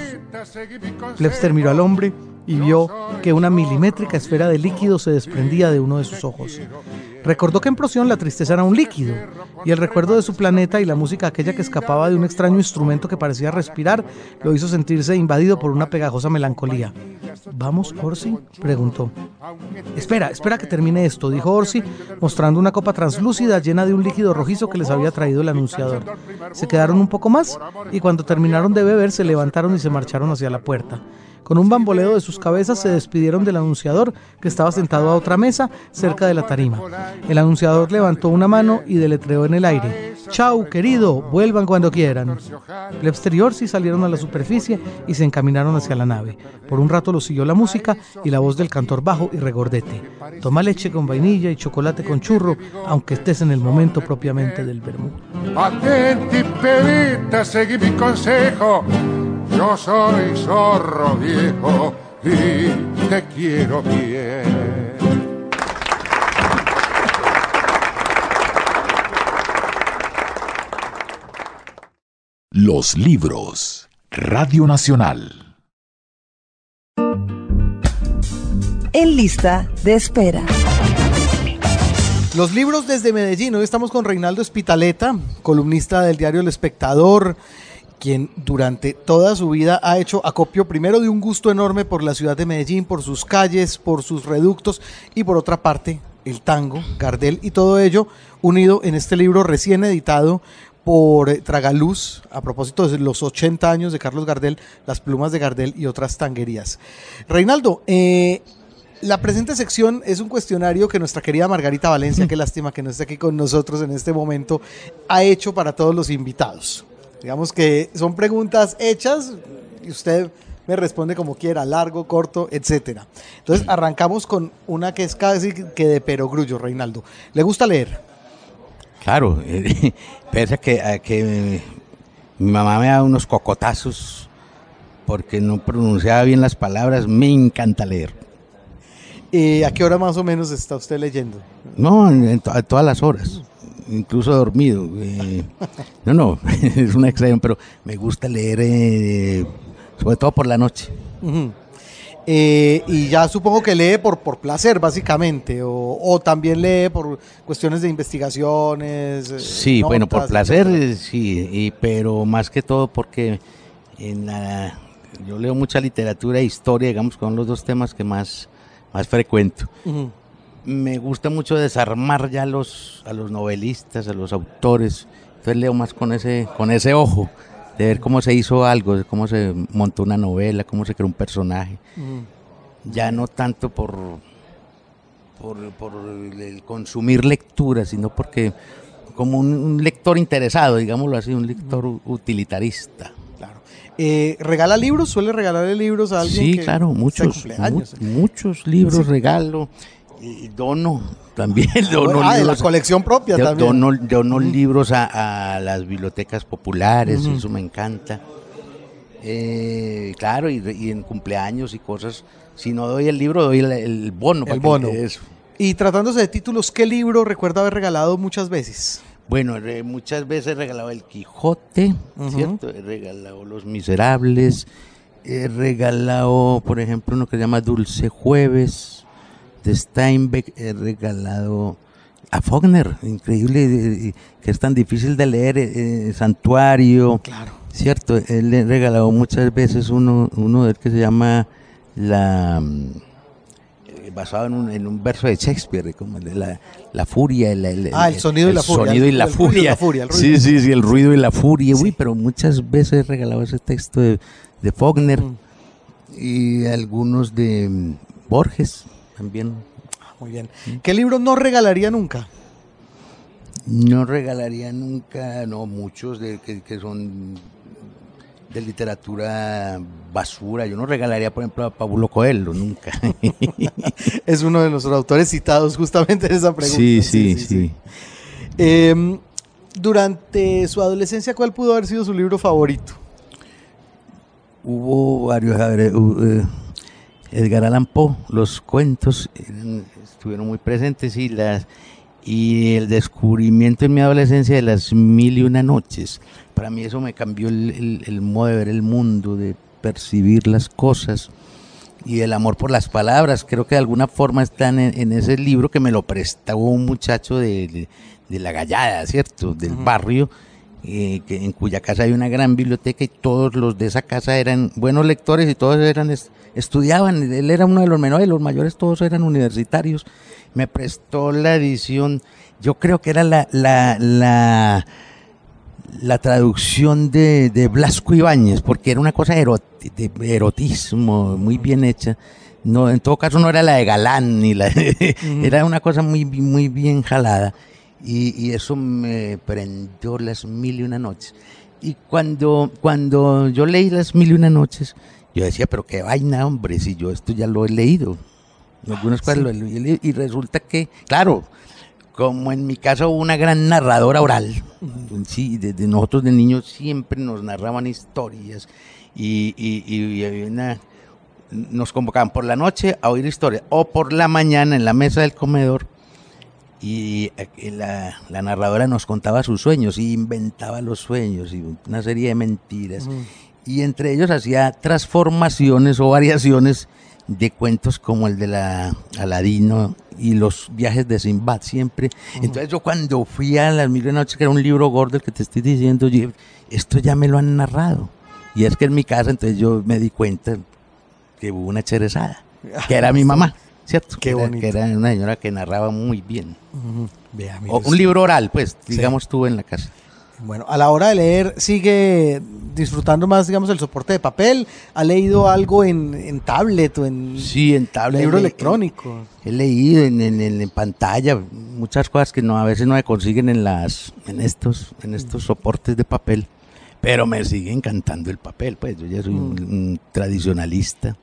Plebster miró al hombre y vio que una milimétrica esfera de líquido se desprendía de uno de sus ojos. Recordó que en Procyon la tristeza era un líquido, y el recuerdo de su planeta y la música aquella que escapaba de un extraño instrumento que parecía respirar lo hizo sentirse invadido por una pegajosa melancolía. ¿Vamos, Orsi? preguntó. Espera, espera que termine esto, dijo Orsi, mostrando una copa translúcida llena de un líquido rojizo que les había traído el anunciador. Se quedaron un poco más y cuando terminaron de beber se levantaron y se marcharon hacia la puerta. Con un bamboleo de sus cabezas se despidieron del anunciador, que estaba sentado a otra mesa cerca de la tarima. El anunciador levantó una mano y deletreó en el aire. Chau, querido, vuelvan cuando quieran. Plebster y Orsi salieron a la superficie y se encaminaron hacia la nave. Por un rato los siguió la música y la voz del cantor bajo y regordete. Toma leche con vainilla y chocolate con churro, aunque estés en el momento propiamente del vermú. Atenti, pedita, seguí mi consejo. Yo soy zorro viejo y te quiero bien. Los libros. Radio Nacional. En lista de espera. Los libros desde Medellín. Hoy estamos con Reinaldo Espitaleta, columnista del diario El Espectador, quien durante toda su vida ha hecho acopio primero de un gusto enorme por la ciudad de Medellín, por sus calles, por sus reductos y por otra parte el tango, Gardel y todo ello unido en este libro recién editado por Tragaluz, a propósito de los 80 años de Carlos Gardel, las plumas de Gardel y otras tanguerías. Reinaldo, eh, la presente sección es un cuestionario que nuestra querida Margarita Valencia, qué lástima que no esté aquí con nosotros en este momento, ha hecho para todos los invitados. Digamos que son preguntas hechas y usted me responde como quiera, largo, corto, etcétera. Entonces arrancamos con una que es casi que de perogrullo, Reinaldo. ¿Le gusta leer? Claro, eh, pese a que, a que mi mamá me da unos cocotazos porque no pronunciaba bien las palabras, me encanta leer. ¿Y a qué hora más o menos está usted leyendo? No, en to- a todas las horas, incluso dormido. eh, no, no, es una excepción, pero me gusta leer eh, sobre todo por la noche. Eh, y ya supongo que lee por, por placer, básicamente, o, o también lee por cuestiones de investigaciones. eh, Sí, bueno, por placer, etcétera. sí, y, pero más que todo porque en la- yo leo mucha literatura e historia, digamos, con los dos temas que más, más frecuento. Ujú. Me gusta mucho desarmar ya a los, a los novelistas, a los autores, entonces leo más con ese, con ese ojo, de ver cómo se hizo algo, de cómo se montó una novela, cómo se creó un personaje. Ya no tanto por, por, por el consumir lectura, sino porque como un, un lector interesado, digámoslo así, un lector utilitarista. Claro. Eh, ¿Regala libros? ¿Suele regalarle libros a alguien? Sí, que claro, muchos, mu- muchos libros regalo, y dono también, dono ah, de la colección propia también. dono, dono libros a, a las bibliotecas populares, eso me encanta. Eh, claro, y, en cumpleaños y cosas, si no doy el libro, doy el, el bono. El bono. eso. Y tratándose de títulos, ¿qué libro recuerda haber regalado muchas veces? Bueno, re- muchas veces he regalado El Quijote. ¿cierto? He regalado Los Miserables, he regalado, por ejemplo, uno que se llama Dulce Jueves, de Steinbeck, he regalado a Faulkner, increíble, eh, eh, que es tan difícil de leer, eh, Santuario, Claro. ¿cierto? Él le he regalado muchas veces uno, uno de él que se llama La... mm, basado en un, en un verso de Shakespeare, como el de la, la furia. El, el- Ah, el sonido y la furia, sonido y el- la el ruido y furia. la furia, el. Sí, sí, sí, el ruido y la furia. Uy, pero muchas veces he regalado ese texto de, de Faulkner Mm. y algunos de mm, Borges también. Muy bien. ¿Qué libro no regalaría nunca? No regalaría nunca, no, muchos de que, que son de literatura basura. Yo no regalaría, por ejemplo, a Pablo Coelho, nunca. Es uno de nuestros autores citados justamente en esa pregunta. sí, sí, sí. Em, durante su adolescencia, ¿cuál pudo haber sido su libro favorito? Hubo varios, a ver, hu- eh, Edgar Allan Poe, los cuentos eran- estuvieron muy presentes y las y el descubrimiento en mi adolescencia de las mil y una noches. Para mí eso me cambió el, el- el modo de ver el mundo, de percibir las cosas y el amor por las palabras. Creo que de alguna forma están en, en ese libro que me lo prestó un muchacho de, de- de la Gallada, ¿cierto? Del barrio, eh, que, en cuya casa hay una gran biblioteca y todos los de esa casa eran buenos lectores y todos eran es- estudiaban. Él era uno de los menores, los mayores todos eran universitarios. Me prestó la edición, yo creo que era la, la, la, la traducción de, de Blasco Ibáñez, porque era una cosa de erotismo muy bien hecha. No, en todo caso no era la de Galán, ni la de- era una cosa muy, muy bien jalada. Y, y eso me prendió las mil y una noches. Y cuando, cuando yo leí las mil y una noches, yo decía, pero qué vaina, hombre, si yo esto ya lo he leído. Algunas cosas lo he leído. Y resulta que, claro, como en mi casa hubo una gran narradora oral, sí, desde nosotros de niños siempre nos narraban historias y, y- y había una- nos convocaban por la noche a oír historias o por la mañana en la mesa del comedor y eh, la, la narradora nos contaba sus sueños y inventaba los sueños y una serie de mentiras. Y entre ellos hacía transformaciones o variaciones de cuentos como el de la Aladino y los viajes de Simbad siempre. Entonces yo cuando fui a las mil una noches, que era un libro gordo el que te estoy diciendo, yo dije, esto ya me lo han narrado. Y es que en mi casa, entonces yo me di cuenta que hubo una cherezada, que era mi mamá, ¿cierto? Qué Que era- bonito. Que era una señora que narraba muy bien. Vea, mire O usted. un libro oral, pues, digamos tú en la casa. Bueno, a la hora de leer, ¿sigue disfrutando más, digamos, el soporte de papel? ¿Ha leído algo en, en tablet o en Sí, en tablet. libro he le- electrónico? He leído en, en- en- en pantalla muchas cosas que no a veces no me consiguen en las en estos en estos soportes de papel, pero me sigue encantando el papel, pues yo ya soy un, un tradicionalista.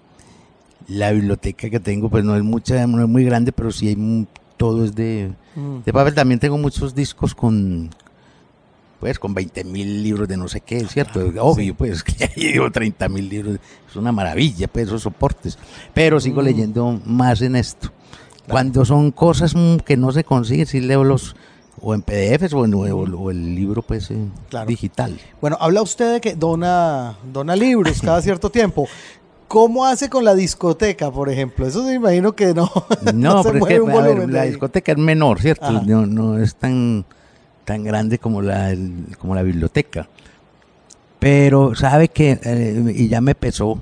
La biblioteca que tengo pues no es mucha, no es muy grande, pero sí hay todo es de, Mm. de papel. También tengo muchos discos con pues con 20 mil libros de no sé qué, ¿cierto? Obvio, pues que llevo 30 mil libros, es una maravilla, pues esos soportes. Pero sigo leyendo más en esto. Cuando son cosas mm, que no se consiguen, sí leo los o en PDFs o, en, o, o el libro pues eh, Claro. digital. Bueno, habla usted de que dona, dona libros cada cierto tiempo. ¿Cómo hace con la discoteca, por ejemplo? Eso me imagino que no. No, se pero es que a ver, la discoteca es menor, ¿cierto? No, no es tan, tan grande como la, el- como la biblioteca. Pero sabe que, eh, y ya me pesó,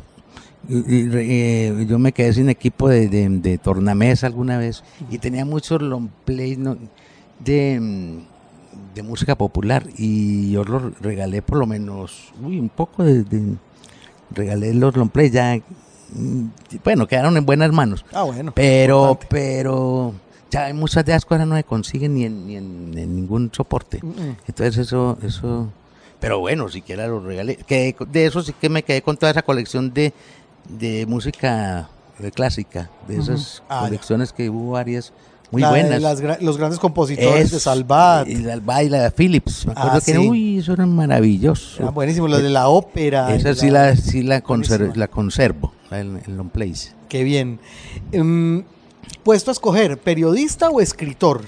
y- y, eh, yo me quedé sin equipo de, de, de tornamesa alguna vez y tenía muchos long play no, de, de música popular y yo los regalé por lo menos, uy, un poco de- regalé los long play ya, mm, bueno, quedaron en buenas manos. Ah, bueno. Pero, importante. pero ya hay muchas de esas cosas no se consiguen ni en, ni en, en ningún soporte. Mm, mm. Entonces eso, eso, pero bueno, siquiera lo regalé. Con- de eso sí que me quedé con toda esa colección de, de música clásica, de esas Ah, ya. colecciones que hubo varias muy La buenas. las los grandes compositores de Salvat. Y Salvat y la de Philips. Me acuerdo Ah, que, sí. uy, eso era maravilloso. Ah, buenísimo, lo de la ópera. Esa sí la, sí la, conser- Buenísima. la conservo, la en, en long plays. Qué bien. Em, puesto a escoger, ¿periodista o escritor?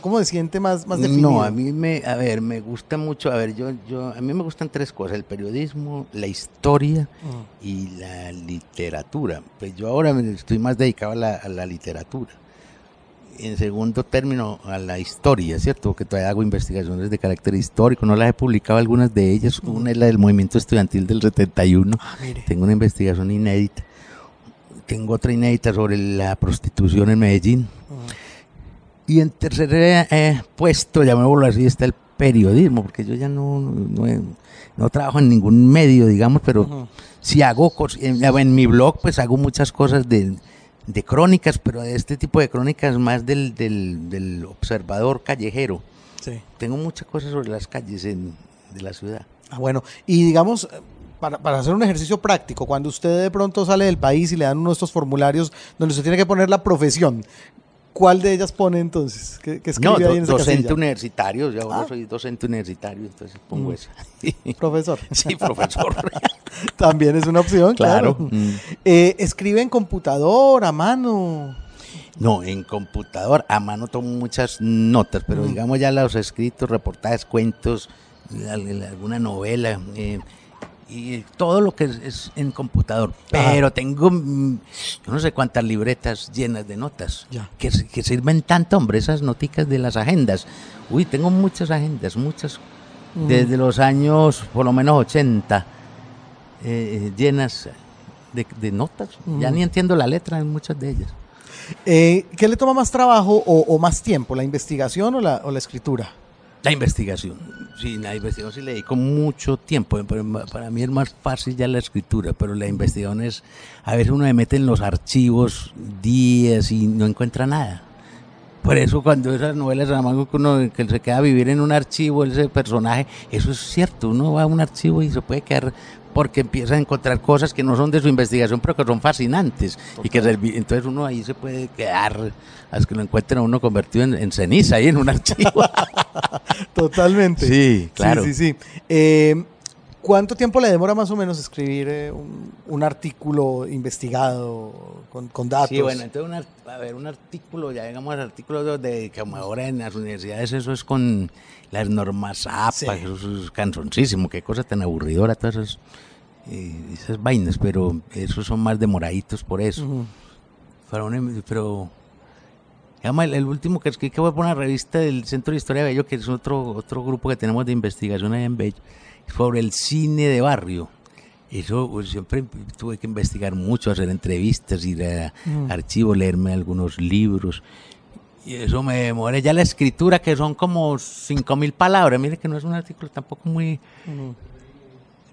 ¿Cómo se siente más, más definido? No, a mí me, a ver, me gusta mucho, a ver, yo, yo, a mí me gustan tres cosas, el periodismo, la historia Mm. y la literatura. Pues yo ahora estoy más dedicado a la, a la literatura. En segundo término, a la historia, ¿cierto? Porque todavía hago investigaciones de carácter histórico, no las he publicado algunas de ellas. Una es la del movimiento estudiantil del 71. Ah. Tengo una investigación inédita. Tengo otra inédita sobre la prostitución en Medellín. Mm. Y en tercer eh, puesto, llamémoslo así, está el periodismo, porque yo ya no, no, no trabajo en ningún medio, digamos, pero Ujú. si hago, en, en mi blog, pues hago muchas cosas de, de crónicas, pero de este tipo de crónicas más del, del, del observador callejero. Sí. Tengo muchas cosas sobre las calles en- de la ciudad. Ah, bueno, y digamos, eh, para, para hacer un ejercicio práctico, cuando usted de pronto sale del país y le dan uno de estos formularios donde usted tiene que poner la profesión, ¿cuál de ellas pone entonces? ¿Qué, qué escribe No, ahí do- en esa docente casilla? universitario, yo ahora Ah. soy docente universitario, entonces pongo Mm. esa. Profesor. sí, profesor. También es una opción, claro. claro. Mm. Eh, ¿Escribe en computador, a mano? No, en computador, a mano tomo muchas notas, pero Mm. digamos ya los escritos, reportajes, cuentos, alguna novela, eh, y todo lo que es, es en computador. Pero tengo, mm, yo no sé cuántas libretas llenas de notas, Ya. que, s- que sirven tanto, hombre, esas noticas de las agendas. Uy, tengo muchas agendas, muchas, Mm. desde los años por lo menos 80, eh, eh, llenas de, de notas. Ya Mm. ni entiendo la letra en muchas de ellas. Eh, ¿Qué le toma más trabajo o, o más tiempo, la investigación o la, o la escritura? La investigación. Sí, la investigación sí le dedico mucho tiempo. ma- para mí es más fácil ya la escritura, pero la investigación es, a veces uno se mete en los archivos días y no encuentra nada. Por eso cuando esas novelas además que uno que se queda a vivir en un archivo, ese personaje, eso es cierto, uno va a un archivo y se puede quedar porque empieza a encontrar cosas que no son de su investigación, pero que son fascinantes. Y que entonces uno ahí se puede quedar hasta que lo encuentren a uno convertido en, en ceniza ahí en un archivo. Totalmente. Sí, claro. Sí, sí, sí. Eh, ¿Cuánto tiempo le demora más o menos escribir eh, un, un artículo investigado con, con datos? Sí, bueno, entonces un, a ver, un artículo, ya digamos artículos de que ahora en las universidades eso es con las normas APA, Sí. eso es cansoncísimo, qué cosa tan aburridora, todas esas, eh, esas vainas, pero esos son más demoraditos por eso. Para un- pero el último que escribí que fue por una revista del Centro de Historia de Bello, que es otro, otro grupo que tenemos de investigación ahí en Bello, sobre el cine de barrio. Eso pues, siempre tuve que investigar mucho, hacer entrevistas, ir a archivos, leerme algunos libros. Y eso me demoré ya la escritura, que son como 5 mil palabras. Mire que no es un artículo tampoco muy.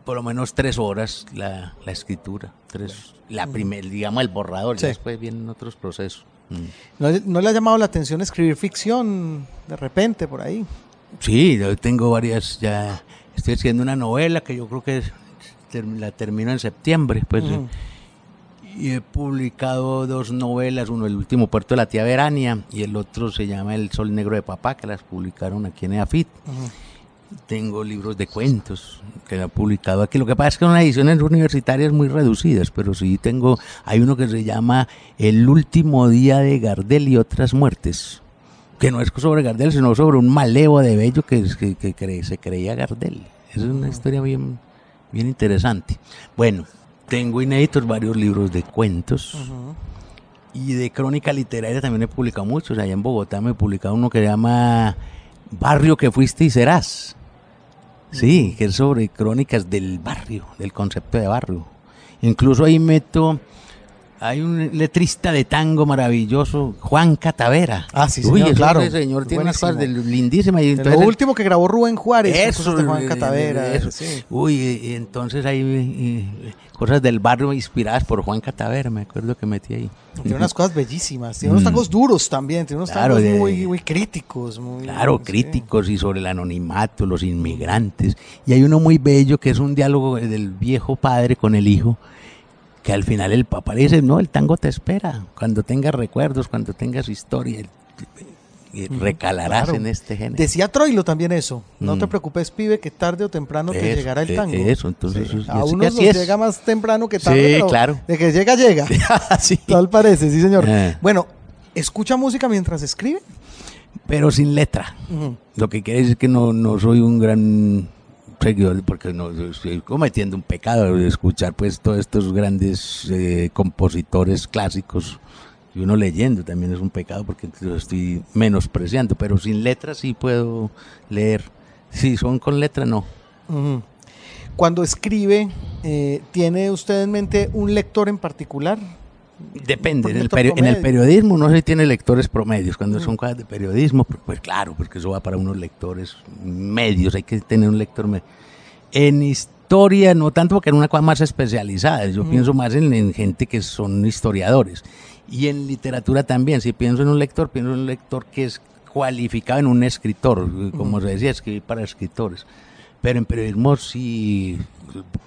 Por lo menos tres horas la, la escritura. Tres, la primer, digamos, el borrador. Sí. Después vienen otros procesos. Mm. ¿No, no le ha llamado la atención escribir ficción de repente por ahí? Sí, yo tengo varias. Ya estoy haciendo una novela que yo creo que la termino en septiembre. Pues. Y he publicado dos novelas, uno El último puerto de la tía Verania y el otro se llama El sol negro de papá, que las publicaron aquí en EAFIT. Tengo libros de cuentos que he publicado aquí. Lo que pasa es que son ediciones universitarias muy reducidas, pero sí tengo, hay uno que se llama El último día de Gardel y otras muertes, que no es sobre Gardel, sino sobre un malevo de Bello que, que, que cre- se creía Gardel. Es una historia bien, bien interesante. Bueno, tengo inéditos varios libros de cuentos. Y de crónica literaria también he publicado muchos. Allá en Bogotá me he publicado uno que se llama Barrio que fuiste y serás. Sí, que es sobre crónicas del barrio, del concepto de barrio. Incluso ahí meto, hay un letrista de tango maravilloso, Juan Catavera. Ah, sí, Uy, señor, ese claro. señor tiene unas cosas Buenísimo. lindísimas. Y entonces lo último que grabó Rubén Juárez, eso, de Juan eh, Catavera. eso. sí. Uy, y- y entonces hay eh, cosas del barrio inspiradas por Juan Catavera, me acuerdo que metí ahí. Tiene unas cosas bellísimas. Tiene unos Mm. tangos duros también. Tiene unos Claro, tangos muy, muy críticos. Muy, Claro, sí. críticos y sobre el anonimato, los inmigrantes. Y hay uno muy bello que es un diálogo del viejo padre con el hijo, que al final el papá le dice, no, el tango te espera, cuando tengas recuerdos, cuando tengas historia, y recalarás claro. en este género. Decía Troilo también eso. No Mm. te preocupes, pibe, que tarde o temprano te llegará el eh, tango. eso, entonces, Sí. eso- A nos es. llega más temprano que tarde. Sí, pero claro. De que llega, llega. Sí. Tal parece, sí, señor. Eh. Bueno, ¿escucha música mientras escribe? Pero sin letra. Lo que quiere decir que no, no soy un gran seguidor, porque no estoy cometiendo un pecado escuchar pues todos estos grandes eh, compositores clásicos. Y uno leyendo también es un pecado porque lo estoy menospreciando, pero sin letra sí puedo leer. Si son con letra, no. Cuando escribe, eh, ¿tiene usted en mente un lector en particular? Depende, en el, en el periodismo no se tiene lectores promedios, cuando son cosas de periodismo, pues, pues claro, porque eso va para unos lectores medios, hay que tener un lector medio. En historia, no tanto porque era una cosa más especializada, yo pienso más en, en gente que son historiadores. Y en literatura también, si pienso en un lector, pienso en un lector que es cualificado en un escritor, como se decía, escribir para escritores. Pero en periodismo sí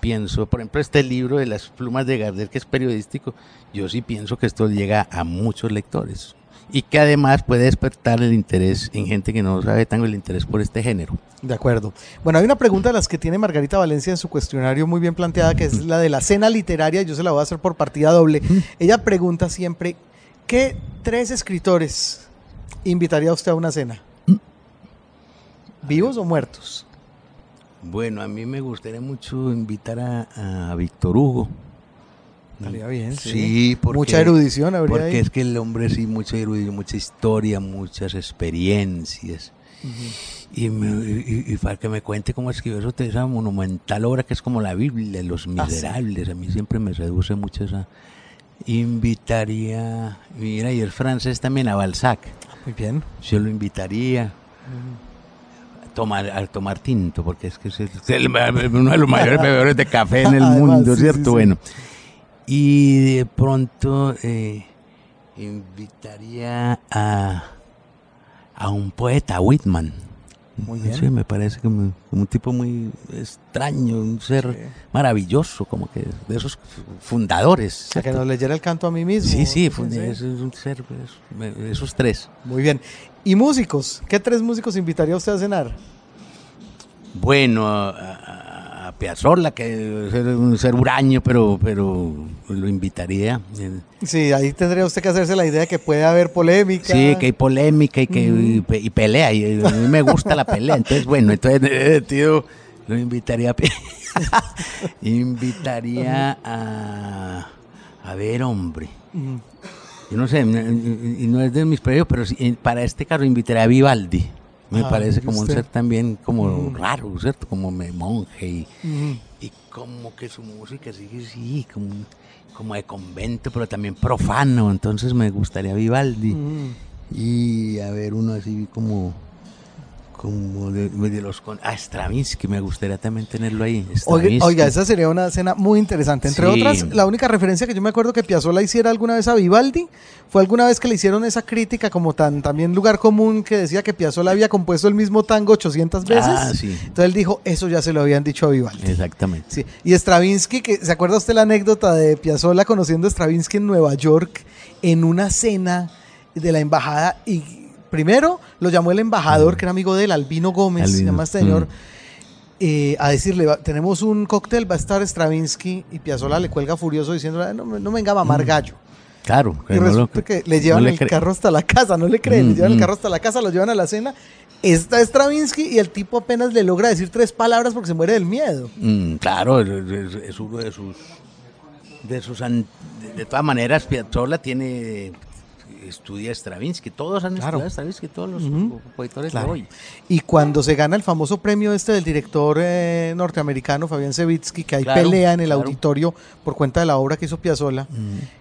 pienso, por ejemplo, este libro de las plumas de Gardel, que es periodístico, yo sí pienso que esto llega a muchos lectores y que además puede despertar el interés en gente que no sabe tanto el interés por este género. De acuerdo. Bueno, hay una pregunta de las que tiene Margarita Valencia en su cuestionario muy bien planteada, que es la de la cena literaria. Yo se la voy a hacer por partida doble. Ella pregunta siempre, ¿qué tres escritores invitaría usted a una cena? ¿Vivos o muertos? Bueno, a mí me gustaría mucho invitar a, a Víctor Hugo. Estaría bien, sí. Sí, porque, Mucha erudición habría Porque ahí. es que el hombre sí, mucha erudición, mucha historia, muchas experiencias. Y, me- y- y para que me cuente cómo escribió eso, esa monumental obra que es como la Biblia, Los Ah, sí. Miserables. A mí siempre me seduce mucho esa. Invitaría, mira, y el francés también a Balzac. Muy bien. Yo lo invitaría a tomar, a tomar tinto, porque es que es, el- es el- uno de los mayores bebedores de café en el Además, mundo, ¿cierto? sí, sí. Bueno. Y de pronto eh, invitaría a, a un poeta, Whitman. Muy bien. Sí, me parece como, como un tipo muy extraño, un ser maravilloso, como que de esos fundadores. O sea, que nos leyera el canto a mí mismo. Sí, sí, sí. es, un ser, es- esos tres. Muy bien. ¿Y músicos? ¿Qué tres músicos invitaría usted a cenar? Bueno, a Piazzolla, que es un ser huraño, pero, pero lo invitaría. Eh, Sí, ahí tendría usted que hacerse la idea que puede haber polémica. Sí, que hay polémica y que y pe- y pelea. Y a mí me gusta la pelea. Entonces, bueno, entonces, eh, tío, lo invitaría a invitaría a a ver, hombre. Mm. Yo no sé, y no es de mis preferidos, pero eh, para este caso invitaría a Vivaldi. Me Ah, parece como un ser también como Mm. raro, ¿cierto? Como me- monje y, Mm. y como que su música sigue sí, como, como de convento, pero también profano. Entonces me gustaría Vivaldi. Mm. Y a ver, uno así como. Como de, de los. Con, ah, Stravinsky, me gustaría también tenerlo ahí. Oiga, esa sería una escena muy interesante. Entre Sí. otras, la única referencia que yo me acuerdo que Piazzolla hiciera alguna vez a Vivaldi fue alguna vez que le hicieron esa crítica como tan también lugar común que decía que Piazzolla había compuesto el mismo tango 800 veces. Ah, sí. Entonces él dijo, eso ya se lo habían dicho a Vivaldi. Exactamente. Sí. Y Stravinsky, que ¿se acuerda usted la anécdota de Piazzolla conociendo a Stravinsky en Nueva York en una cena de la embajada y primero lo llamó el embajador que era amigo de él, Albino Gómez, se Albino, llama este señor, mm. eh, a decirle, "Va- tenemos un cóctel, va a estar Stravinsky y Piazzolla le cuelga furioso diciendo, "Ah, no, me- no me venga a mamar gallo. Claro. Y Mm. no lo- resulta que le llevan no le el cre- carro hasta la casa, no le creen, le Mm, llevan el mm. carro hasta la casa, lo llevan a la cena. Está Stravinsky y el tipo apenas le logra decir tres palabras porque se muere del miedo. Mm, claro, es, es- es uno de sus. De sus. an- De, de todas maneras, Piazzolla tiene. Estudia Stravinsky. Todos han Claro. estudiado Stravinsky, todos los Ujú. compositores Claro. de hoy. Y cuando se gana el famoso premio este del director eh, norteamericano Fabián Sevitsky, que hay Claro, pelea en el auditorio por cuenta de la obra que hizo Piazzolla,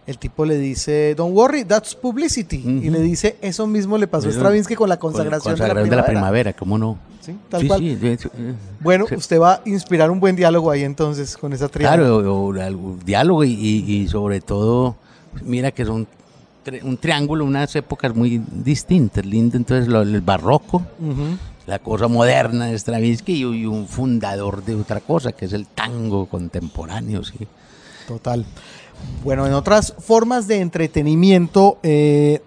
el tipo le dice, don't worry, that's publicity. Y le dice, eso mismo le pasó a Stravinsky con la consagración, Consagración de la primavera. ¿cómo no? Sí, tal Sí, cual. sí, de eh, Bueno, usted va a inspirar un buen diálogo ahí entonces con esa triada. Claro, o, o algún diálogo y, y- y sobre todo, mira que son un triángulo, unas épocas muy distintas, lindo, entonces lo- el barroco, la cosa moderna de Stravinsky y, y un fundador de otra cosa, que es el tango contemporáneo, sí. Total. Bueno, en otras formas de entretenimiento, eh,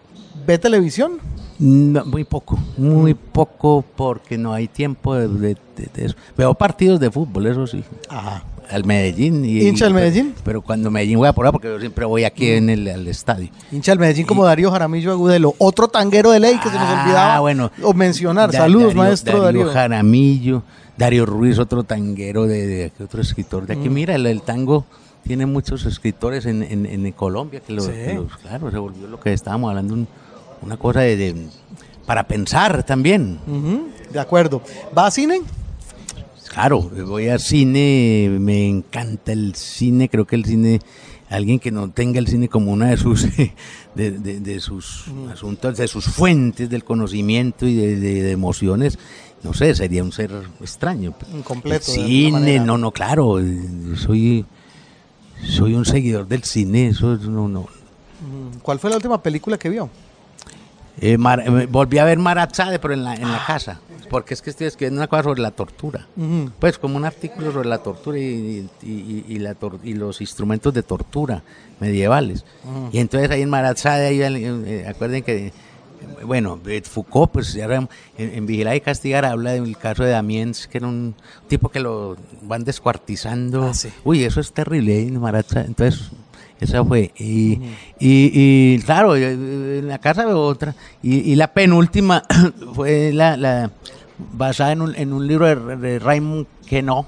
¿ve televisión? No, muy poco, muy poco porque no hay tiempo de, de- de- de eso. Veo partidos de fútbol, eso sí. Ajá. Al Medellín. Y, ¿Hincha del Medellín? Pero cuando Medellín voy a por porque yo siempre voy aquí en el al estadio. Hincha del Medellín como Darío Jaramillo Agudelo, otro tanguero de ley que se nos Ah, olvidaba bueno. o mencionar. Da- Saludos, maestro Darío. Jaramillo, Darío Ruiz, otro tanguero de, de otro escritor de aquí. Mm. Mira, el, el tango tiene muchos escritores en, en- en Colombia que, Sí. que los- claro, se volvió lo que estábamos hablando, un- una cosa de, de- para pensar también. De acuerdo. ¿Va a cine? Claro, voy al cine, me encanta el cine, creo que el cine, alguien que no tenga el cine como una de sus, de, de- de sus asuntos, de sus fuentes del conocimiento y de, de- emociones, no sé, sería un ser extraño. Incompleto, El cine, no, no, claro, soy, soy un seguidor del cine, eso es- no, no. Mm, ¿Cuál fue la última película que vio? Eh, Mar- eh, volví a ver Marazade, pero en la, en la casa, porque es que estoy escribiendo una cosa sobre la tortura. Pues como un artículo sobre la tortura y, y- y- y la tor- y los instrumentos de tortura medievales. Y entonces ahí en Marazade, ahí, eh, acuerden que, eh, bueno, eh, Foucault, pues ya en, en Vigilar y Castigar habla del caso de Damiens, que era un tipo que lo van descuartizando. Ah, sí. Uy, eso es terrible en Marazade. Entonces, esa fue. Y, y, y, claro, eh, en la casa veo otra. Y, y la penúltima fue la, la basada en un, en un libro de, de Raymond Queneau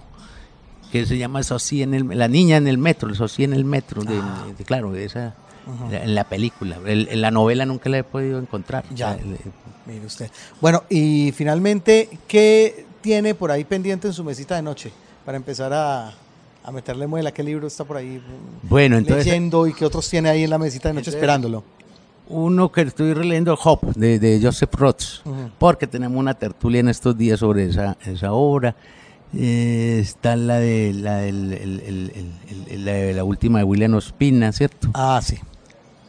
que se llama en el, la niña en el metro, el Socí en el metro, de, de- claro, de esa, en la película. El- en la novela nunca la he podido encontrar. Ya. O sea, el- Mire usted. Bueno, y finalmente, ¿qué tiene por ahí pendiente en su mesita de noche? Para empezar a, a meterle muela. ¿Qué libro está por ahí mm, Bueno, entonces leyendo y qué otros tiene ahí en la mesita de noche Entonces- esperándolo? uno que estoy releyendo, Hop, de, de Joseph Roth, porque tenemos una tertulia en estos días sobre esa, esa obra. Eh, está la de la, el- la de la última de William Ospina, ¿cierto? Ah, sí.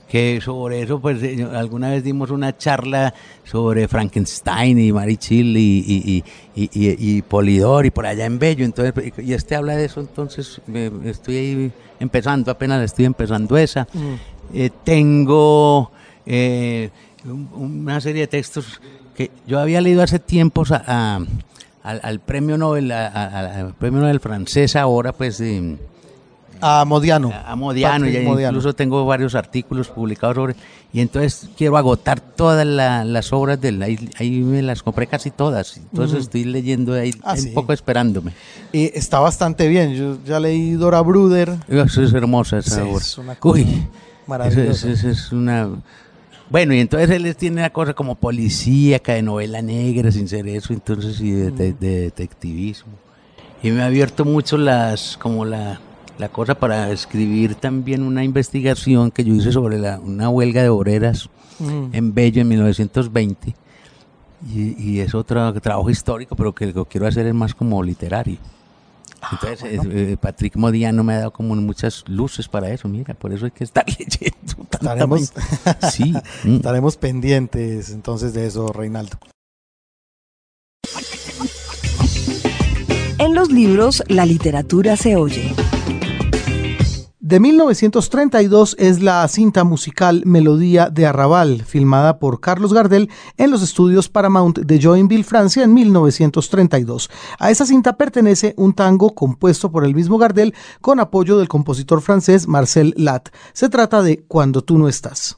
Que sobre eso, pues eh, alguna vez dimos una charla sobre Frankenstein y Marichil y, y, y, y, y Polidor y por allá en Bello, entonces, y este habla de eso, entonces me- estoy ahí empezando, apenas estoy empezando esa. Eh, tengo eh, un- una serie de textos que yo había leído hace tiempos a- a- al, al premio Nobel, a- a- al premio Nobel francés ahora, pues... de- A Modiano. a Modiano, Patrick y Modiano. incluso tengo varios artículos publicados sobre, y entonces quiero agotar todas la- las obras de él, ahí, ahí me las compré casi todas, entonces estoy leyendo ahí Ah, un sí. poco esperándome. Eh, está bastante bien. Yo ya leí Dora Bruder. Eso es hermosa esa Sí, obra. es una cosa Uy, maravillosa. eso es, eso es una... Bueno, y entonces él tiene una cosa como policíaca, de novela negra, sin ser eso, entonces, y de, de- de detectivismo. Y me ha abierto mucho las, como la, la cosa para escribir también una investigación que yo hice sobre la, una huelga de obreras Mm. en Bello en 1920. Y, y es otro trabajo histórico, pero que lo que quiero hacer es más como literario. Ah, Entonces, eh, eh, Patrick Modiano me ha dado como muchas luces para eso, mira, por eso hay que estar leyendo. Estaremos-. Sí. mm. Estaremos pendientes entonces de eso, Reinaldo. En los libros, la literatura se oye. De 1932 es la cinta musical Melodía de Arrabal, filmada por Carlos Gardel en los estudios Paramount de Joinville, Francia, en 1932. A esa cinta pertenece un tango compuesto por el mismo Gardel con apoyo del compositor francés Marcel Lat. Se trata de Cuando tú no estás.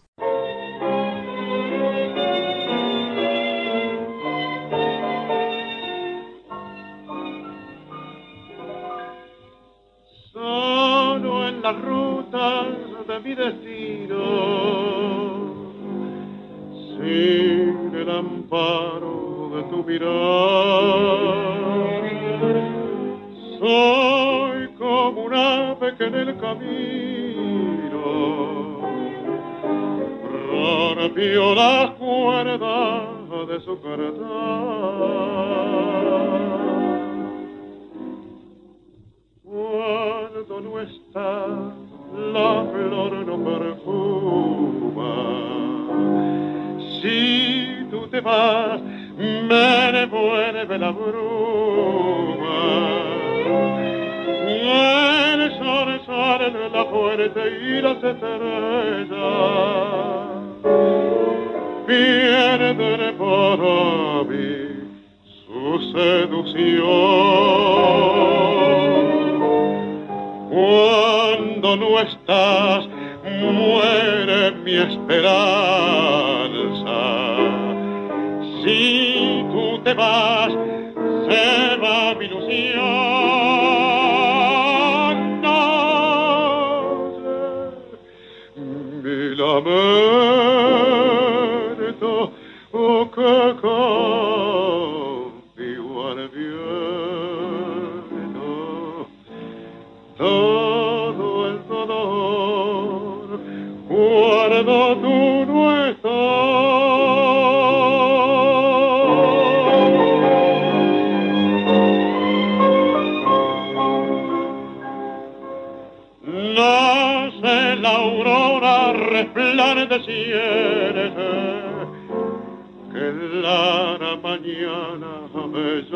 De mi destino, sin el amparo de tu mirar. Soy como un ave que en el camino rompió la cuerda de su carta. Cuando no está, la flor no perfuma. Si tú te vas, me devuelve la bruma. El sol sale en la fuerte y las estrellas pierden por mí su seducción. Cuando no estás, muere mi esperanza. Si tú te vas, se va mi ilusión. No sé, mi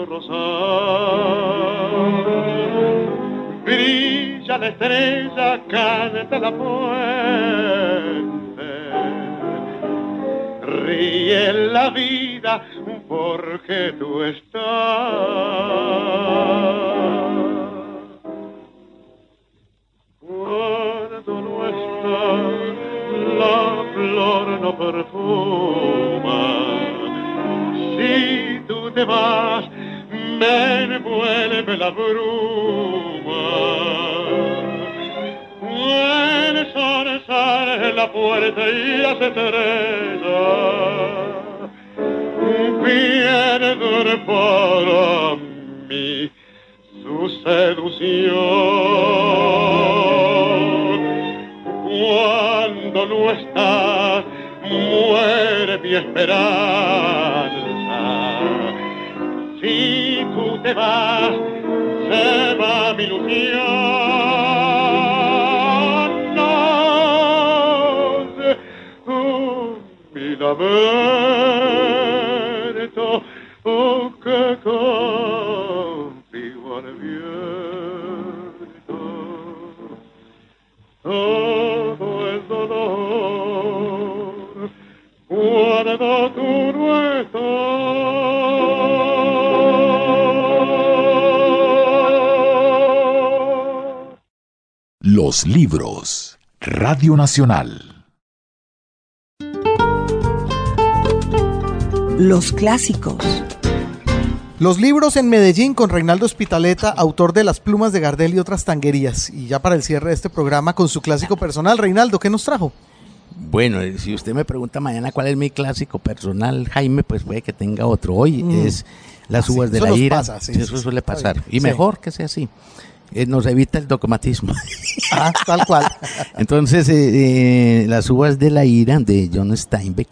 bello rosar brilla la estrella, canta la fuente, ríe la vida porque tú estás. Cuando no estás, la flor no perfuma. Si tú te vas, la bruma. El sol sale en la puerta y las estrellas pierden para oh. Los libros. Radio Nacional. Los clásicos. Los libros en Medellín con Reinaldo Spitaleta, autor de Las plumas de Gardel y otras tanguerías. Y ya para el cierre de este programa con su clásico personal, Reinaldo, ¿qué nos trajo? Bueno, eh, si usted me pregunta mañana cuál es mi clásico personal, Jaime, pues puede que tenga otro. Hoy Mm. es Las Ah, uvas de la ira. pasa, sí, eso sí, suele pasar. bien. Y Sí. mejor que sea así. Eh, nos evita el dogmatismo. Ah, tal cual. Entonces, eh, eh, Las uvas de la ira de John Steinbeck,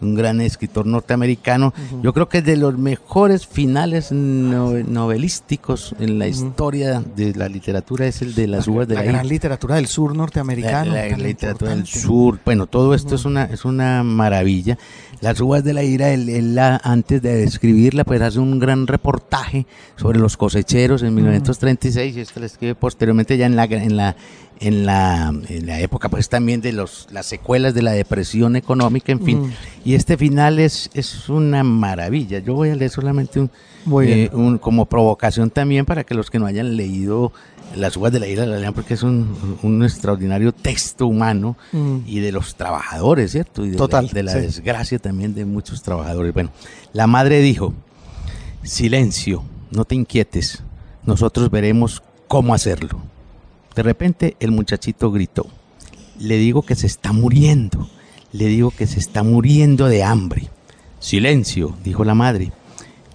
un gran escritor norteamericano, yo creo que es de los mejores finales no- novelísticos en la historia de la literatura es el de Las uvas de la la, gran literatura del sur norteamericano. La, la literatura del sur, bueno, todo esto es una es una maravilla. Las uvas de la ira, él, él la- antes de escribirla, pues hace un gran reportaje sobre los cosecheros en 1936 y esto lo escribe posteriormente ya en la en la en la, en la época pues también de los las secuelas de la depresión económica, en fin. Mm. Y este final es es una maravilla. Yo voy a leer solamente un, eh, un- como provocación también para que los que no hayan leído Las uvas de la ira la lean porque es un, un extraordinario texto humano Mm. y de los trabajadores, ¿cierto? Y de Total, la, de la sí. desgracia también de muchos trabajadores. Bueno, la madre dijo, silencio, no te inquietes, nosotros veremos cómo hacerlo. De repente el muchachito gritó, le digo que se está muriendo, le digo que se está muriendo de hambre. Silencio, dijo la madre.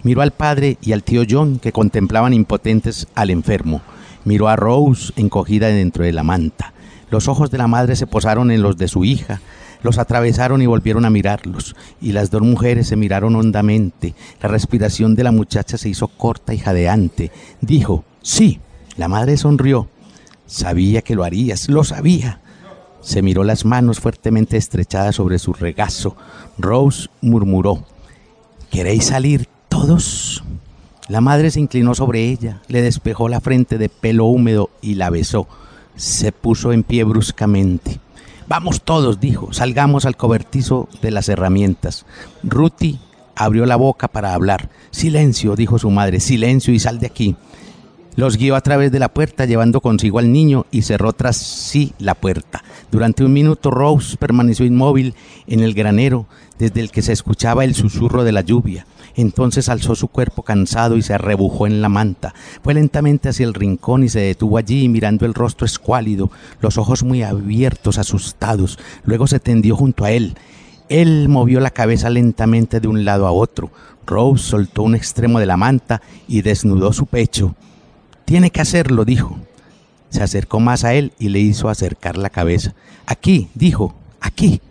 Miró al padre y al tío John que contemplaban impotentes al enfermo. Miró a Rose encogida dentro de la manta. Los ojos de la madre se posaron en los de su hija, los atravesaron y volvieron a mirarlos, y las dos mujeres se miraron hondamente. La respiración de la muchacha se hizo corta y jadeante. Dijo, sí, la madre sonrió. Sabía que lo harías, lo sabía. Se miró las manos fuertemente estrechadas sobre su regazo. Rose murmuró, ¿Queréis salir todos? La madre se inclinó sobre ella, le despejó la frente de pelo húmedo y la besó. Se puso en pie bruscamente. Vamos todos, dijo, salgamos al cobertizo de las herramientas. Ruti abrió la boca para hablar. Silencio, dijo su madre, silencio y sal de aquí. Los guió a través de la puerta llevando consigo al niño y cerró tras sí la puerta. Durante un minuto Rose permaneció inmóvil en el granero desde el que se escuchaba el susurro de la lluvia. Entonces alzó su cuerpo cansado y se arrebujó en la manta. Fue lentamente hacia el rincón y se detuvo allí mirando el rostro escuálido, los ojos muy abiertos, asustados. Luego se tendió junto a él. Él movió la cabeza lentamente de un lado a otro. Rose soltó un extremo de la manta y desnudó su pecho. Tiene que hacerlo, dijo. Se acercó más a él y le hizo acercar la cabeza. Aquí, dijo, aquí.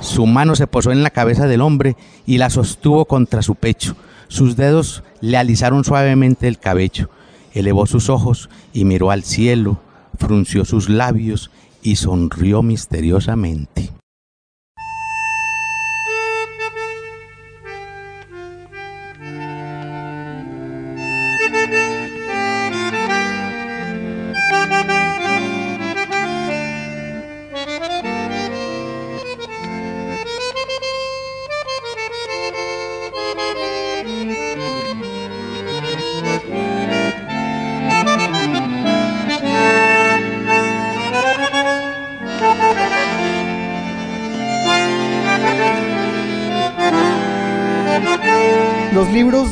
Su mano se posó en la cabeza del hombre y la sostuvo contra su pecho. Sus dedos le alisaron suavemente el cabello. Elevó sus ojos y miró al cielo, frunció sus labios y sonrió misteriosamente.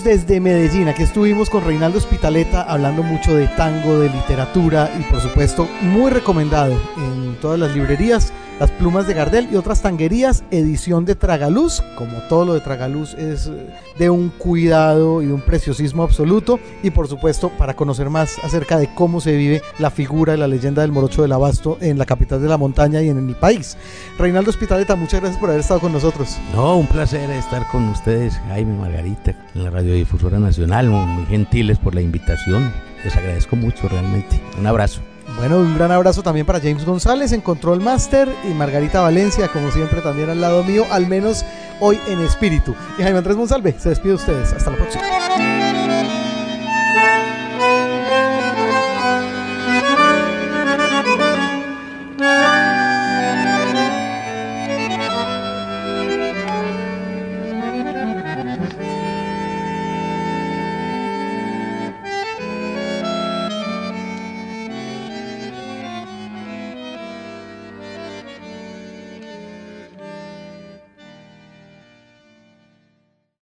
Desde Medellín. Aquí estuvimos con Reinaldo Spitaleta hablando mucho de tango, de literatura y por supuesto muy recomendado en todas las librerías. Las plumas de Gardel y otras tanguerías, edición de Tragaluz. Como todo lo de Tragaluz es eh, de un cuidado y un preciosismo absoluto. Y por supuesto para conocer más acerca de cómo se vive la figura y la leyenda del Morocho del Abasto en la capital de la montaña y en el país. Reinaldo Spitaleta, muchas gracias por haber estado con nosotros. No, un placer estar con ustedes, Jaime Margarita, en la Radiodifusora Nacional. Muy gentiles por la invitación. Les agradezco mucho realmente. Un abrazo. Bueno, un gran abrazo también para James González en Control Master y Margarita Valencia, como siempre, también al lado mío, al menos hoy en espíritu. Y Jaime Andrés Monsalve se despide de ustedes. Hasta la próxima.